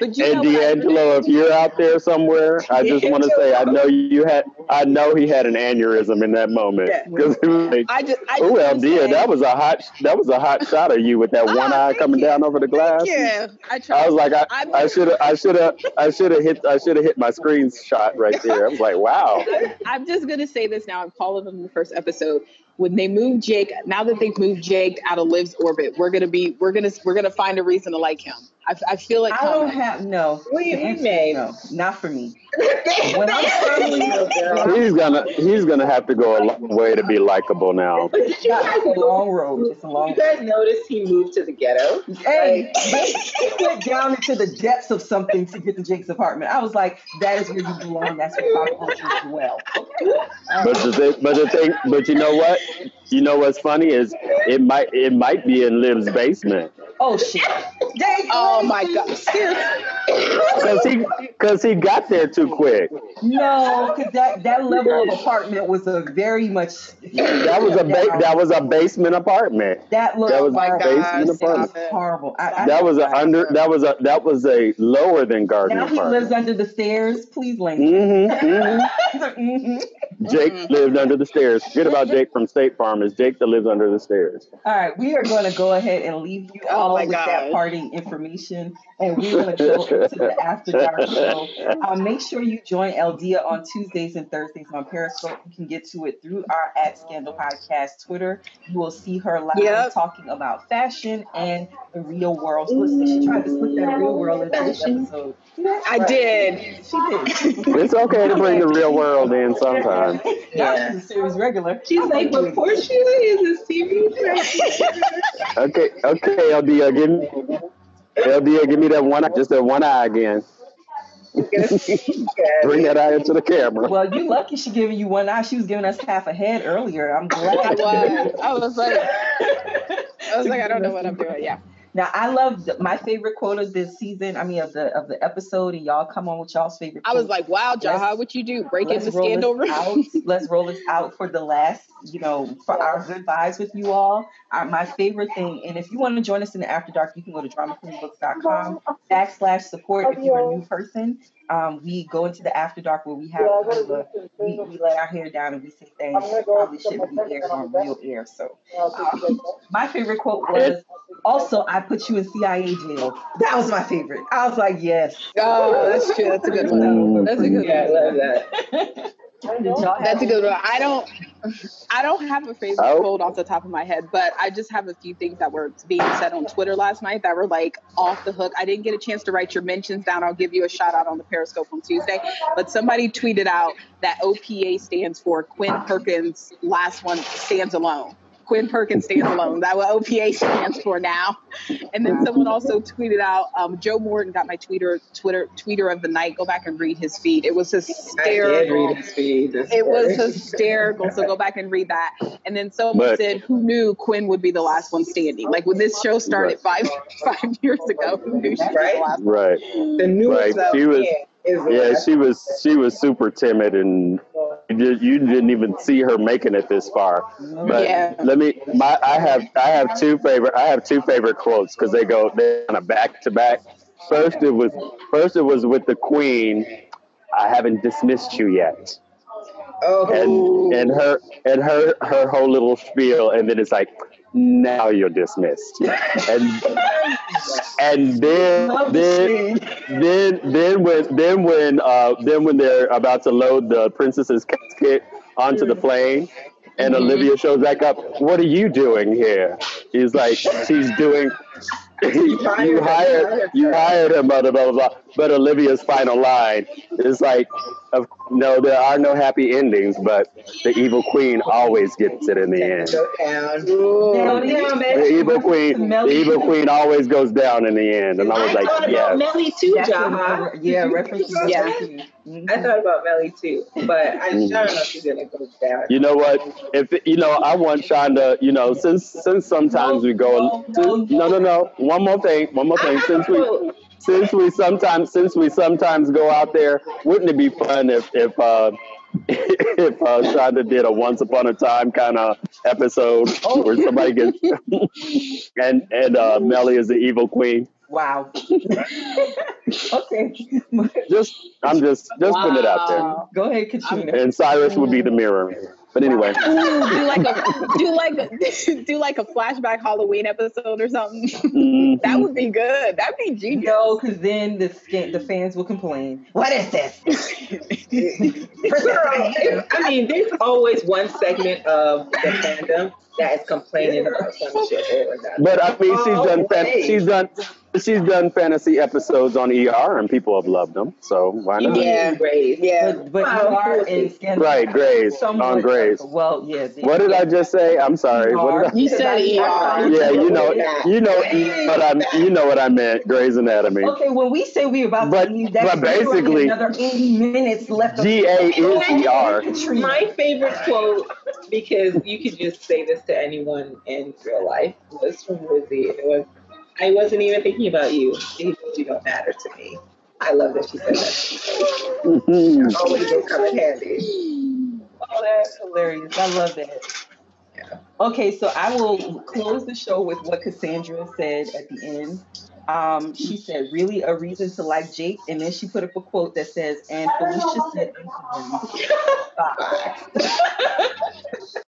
And? D'Angelo, if you're out there somewhere, I just want to say I know you had, I know he had an aneurysm in that moment because was like,
I just, I just
oh LD, that was a hot, that was a hot shot of you with that
Oh,
one eye coming
you.
down over the glass.
Yeah, I tried.
I was like, I should have, I should have, I should have hit, I should have hit my screenshot right there. I was like, wow.
I'm just gonna say this now. I'm calling them in the first episode. When they move Jake, now that they've moved Jake out of Liv's orbit, we're gonna be, we're gonna, we're gonna find a reason to like him. I, I feel it
I don't
coming.
have no.
What do you mean,
answer? No, not for me.
When
When I'm
I'm girl.
He's gonna, he's gonna have to go a long way to be likable now.
But did you guys
It's a long road. It's a long
you guys notice he moved to the ghetto?
Hey, he went down into the depths of something to get to Jake's apartment. I was like, that is where you belong. That's where pop culture is well.
But the thing, but the thing, but you know what? You know what's funny is it might, it might be in Liv's basement.
Oh shit. Jake,
Oh my god.
Cause he, cause he got there too quick.
No, because that, that level of apartment was a very much
That was a ba- that was a basement apartment.
that looked
that was
Oh my
a
God,
basement
stop
apartment.
it.
horrible. I, I,
That was a under. That was a that was a lower than garden
now he lives under the stairs. Please, Lane.
Mm-hmm, mm-hmm.
Mhm.
Jake lived under the stairs. Forget about Jake from State Farm. It's Jake that lives under the stairs.
All right, we are going to go ahead and leave you
Oh
all
my
with that
God.
parting information, and we're going to go into the After Dark show. Uh, make sure you join Eldia on Tuesdays and Thursdays on Periscope. You can get to it through our at Scandal Podcast Twitter. You will see her live
Yep.
talking about fashion and the real world. So listen, she tried to split that real world into this episode.
I did.
She did.
It's okay to bring the real world in sometimes.
Now she's a series regular.
She's
I'm
like, but
do
Portia is a serious person.
Okay, okay, LDA, give me LDA, give me that one, eye- just that one eye again. Bring that eye into the camera.
Well, you lucky she giving you one eye. She was giving us half a head earlier. I'm
I
glad.
was. I was like, I was like, I don't know what I'm doing. Yeah.
Now I love the, my favorite quote of this season. I mean of the of the episode, and y'all come on with y'all's favorite.
I was like, wow, Jaha,
Let's-
what you do? Break
Let's
into scandal room?
out. Let's roll this out for the last, you know, for our good vibes with you all. Our, my favorite thing, and if you want to join us in the After Dark, you can go to dramaqueenbooks.com backslash support if you're a new person. Um, we go into the After Dark where we have kind of a, we, we let our hair down and we say things that probably shouldn't be aired on real air. So um, my favorite quote was also I put you in CIA jail. That was my favorite. I was like, yes.
Oh, that's true. That's a good one. That's a good
Yeah, I love that.
Did y'all have
That's a good one. I don't, I don't have a favorite
Oh.
quote off the top of my head, but I just have a few things that were being said on Twitter last night that were like off the hook. I didn't get a chance to write your mentions down. I'll give you a shout out on the Periscope on Tuesday. But somebody tweeted out that OPA stands for Quinn Perkins. Last one stands alone. Quinn Perkins stands alone. That what OPA stands for now. And then someone also tweeted out, um, Joe Morton got my Twitter Twitter tweeter of the night. Go back and read his feed. It was
I did
hysterical.
read his feed.
It was
morning.
hysterical. So go back and read that. And then someone
But-
said, "Who knew Quinn would be the last one standing?" Like when this show started five five years ago, who knew she was
Right?
the last one?
Right.
the newest
Right, she was-
is the
Yeah, she was she was super timid and you, did, you didn't even see her making it this far. But
Yeah.
let me my I have I have two favorite I have two favorite quotes because they go they kind of back to back. First it was first it was with the Queen. I haven't dismissed you yet,
oh,
and and her and her her whole little spiel, and then it's like now you're dismissed, and and then then then then when then when uh then when they're about to load the princess's casket onto the plane and Olivia shows back up, what are you doing here? He's like, she's doing. you hired you hired him, blah blah blah. But Olivia's final line is like, of, no, there are no happy endings, but the evil queen always gets it in the end.
Go down.
Down, down, man.
The evil queen, the evil queen always goes down in the end, and I was
I thought
like,
about
yes.
Mellie too,
That's
Jaha.
a- yeah, reference.
Yeah.
Yeah.
I mm-hmm. thought about Mellie too, but I, I don't mm. know if she's gonna go down.
You know what? If you know, I want Shonda. You know, since since sometimes we go. No, no, no. One more thing. One more thing. Since we since we sometimes since we sometimes go out there, wouldn't it be fun if if uh, if uh, Shonda did a Once Upon a Time kind of episode
Oh.
where somebody gets and and uh, Mellie is the evil queen.
Wow. okay.
Just I'm just just putting it out there.
Go ahead, Katrina.
And Cyrus would be the mirror. But anyway,
do like a do like a, do like a flashback Halloween episode or something.
mhm.
that would be good. That'd be genius.
No, because then the scan- the fans will complain. What is this?
Girl, I mean, there's always one segment of the fandom that is complaining about some shit or another.
But I mean, she's done fan- she's done she's done fantasy episodes on ER, and people have loved them. So why not?
Yeah.
Grace.
Yeah.
But, but
Wow,
you are in scandal.
Right, Grace,
Somewhat
on Grace.
Well, yeah.
What did I just say? I'm sorry. What did I?
You said ER.
Yeah, you know, you know what I you know what I meant. Grey's Anatomy.
Okay, when we say we're about
But-
to leave, that's
but basically-
another 80 minutes left. of-
GA is ER.
My favorite quote, because you could just say this to anyone in real life, was from Lizzie. It was, I wasn't even thinking about you. You you don't matter to me. I love that she said that.
Mhm.
Always will come in handy.
Oh, that's hilarious. I love that.
Yeah.
Okay, so I will close the show with what Cassandra said at the end. Um, she said, really a reason to like Jake, and then she put up a quote that says, and Felicia said, Bye.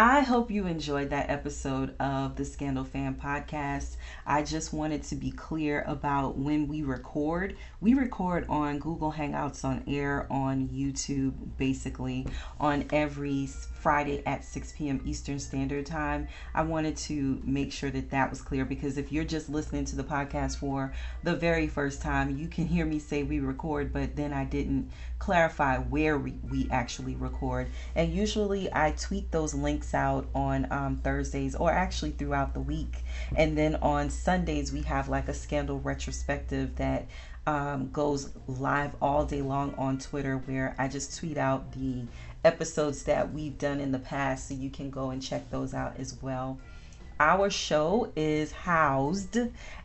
I hope you enjoyed that episode of the Scandal Fan Podcast. I just wanted to be clear about when we record. We record on Google Hangouts on air on YouTube, basically on every Friday at 6 p.m. Eastern Standard Time. I wanted to make sure that that was clear because if you're just listening to the podcast for the very first time, you can hear me say we record, but then I didn't clarify where we, we actually record. And usually I tweet those links out on um, Thursdays or actually throughout the week. And then on Sundays, we have like a scandal retrospective that um, goes live all day long on Twitter where I just tweet out the episodes that we've done in the past so you can go and check those out as well. Our show is housed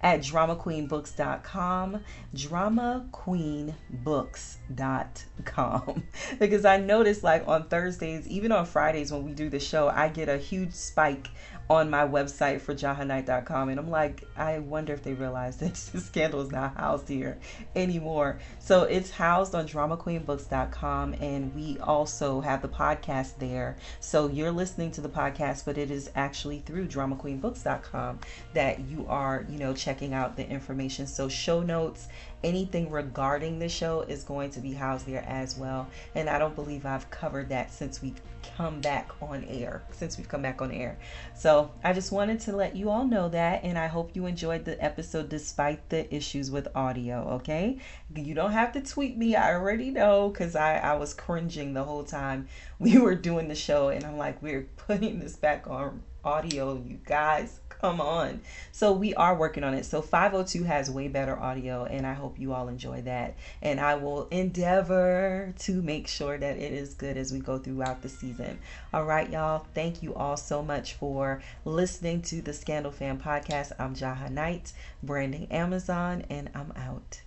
at dramaqueenbooks.com, dramaqueenbooks.com. because I noticed, like on Thursdays, even on Fridays when we do the show, I get a huge spike on my website for jahanight.com. And I'm like, I wonder if they realize that this scandal is not housed here anymore. So it's housed on dramaqueenbooks.com. And we also have the podcast there. So you're listening to the podcast, but it is actually through dramaqueenbooks.com that you are, you know, checking out the information. So show notes, anything regarding the show is going to be housed there as well. And I don't believe I've covered that since we've come back on air, since we've come back on air. So I just wanted to let you all know that, and I hope you enjoyed the episode despite the issues with audio, okay? You don't have to tweet me, I already know, because I, I was cringing the whole time we were doing the show, and I'm like, we're putting this back on audio, you guys. Come on. So we are working on it. So 502 has way better audio, and I hope you all enjoy that. And I will endeavor to make sure that it is good as we go throughout the season. All right, y'all. Thank you all so much for listening to the Scandal Fan Podcast. I'm Jaha Knight, branding Amazon, and I'm out.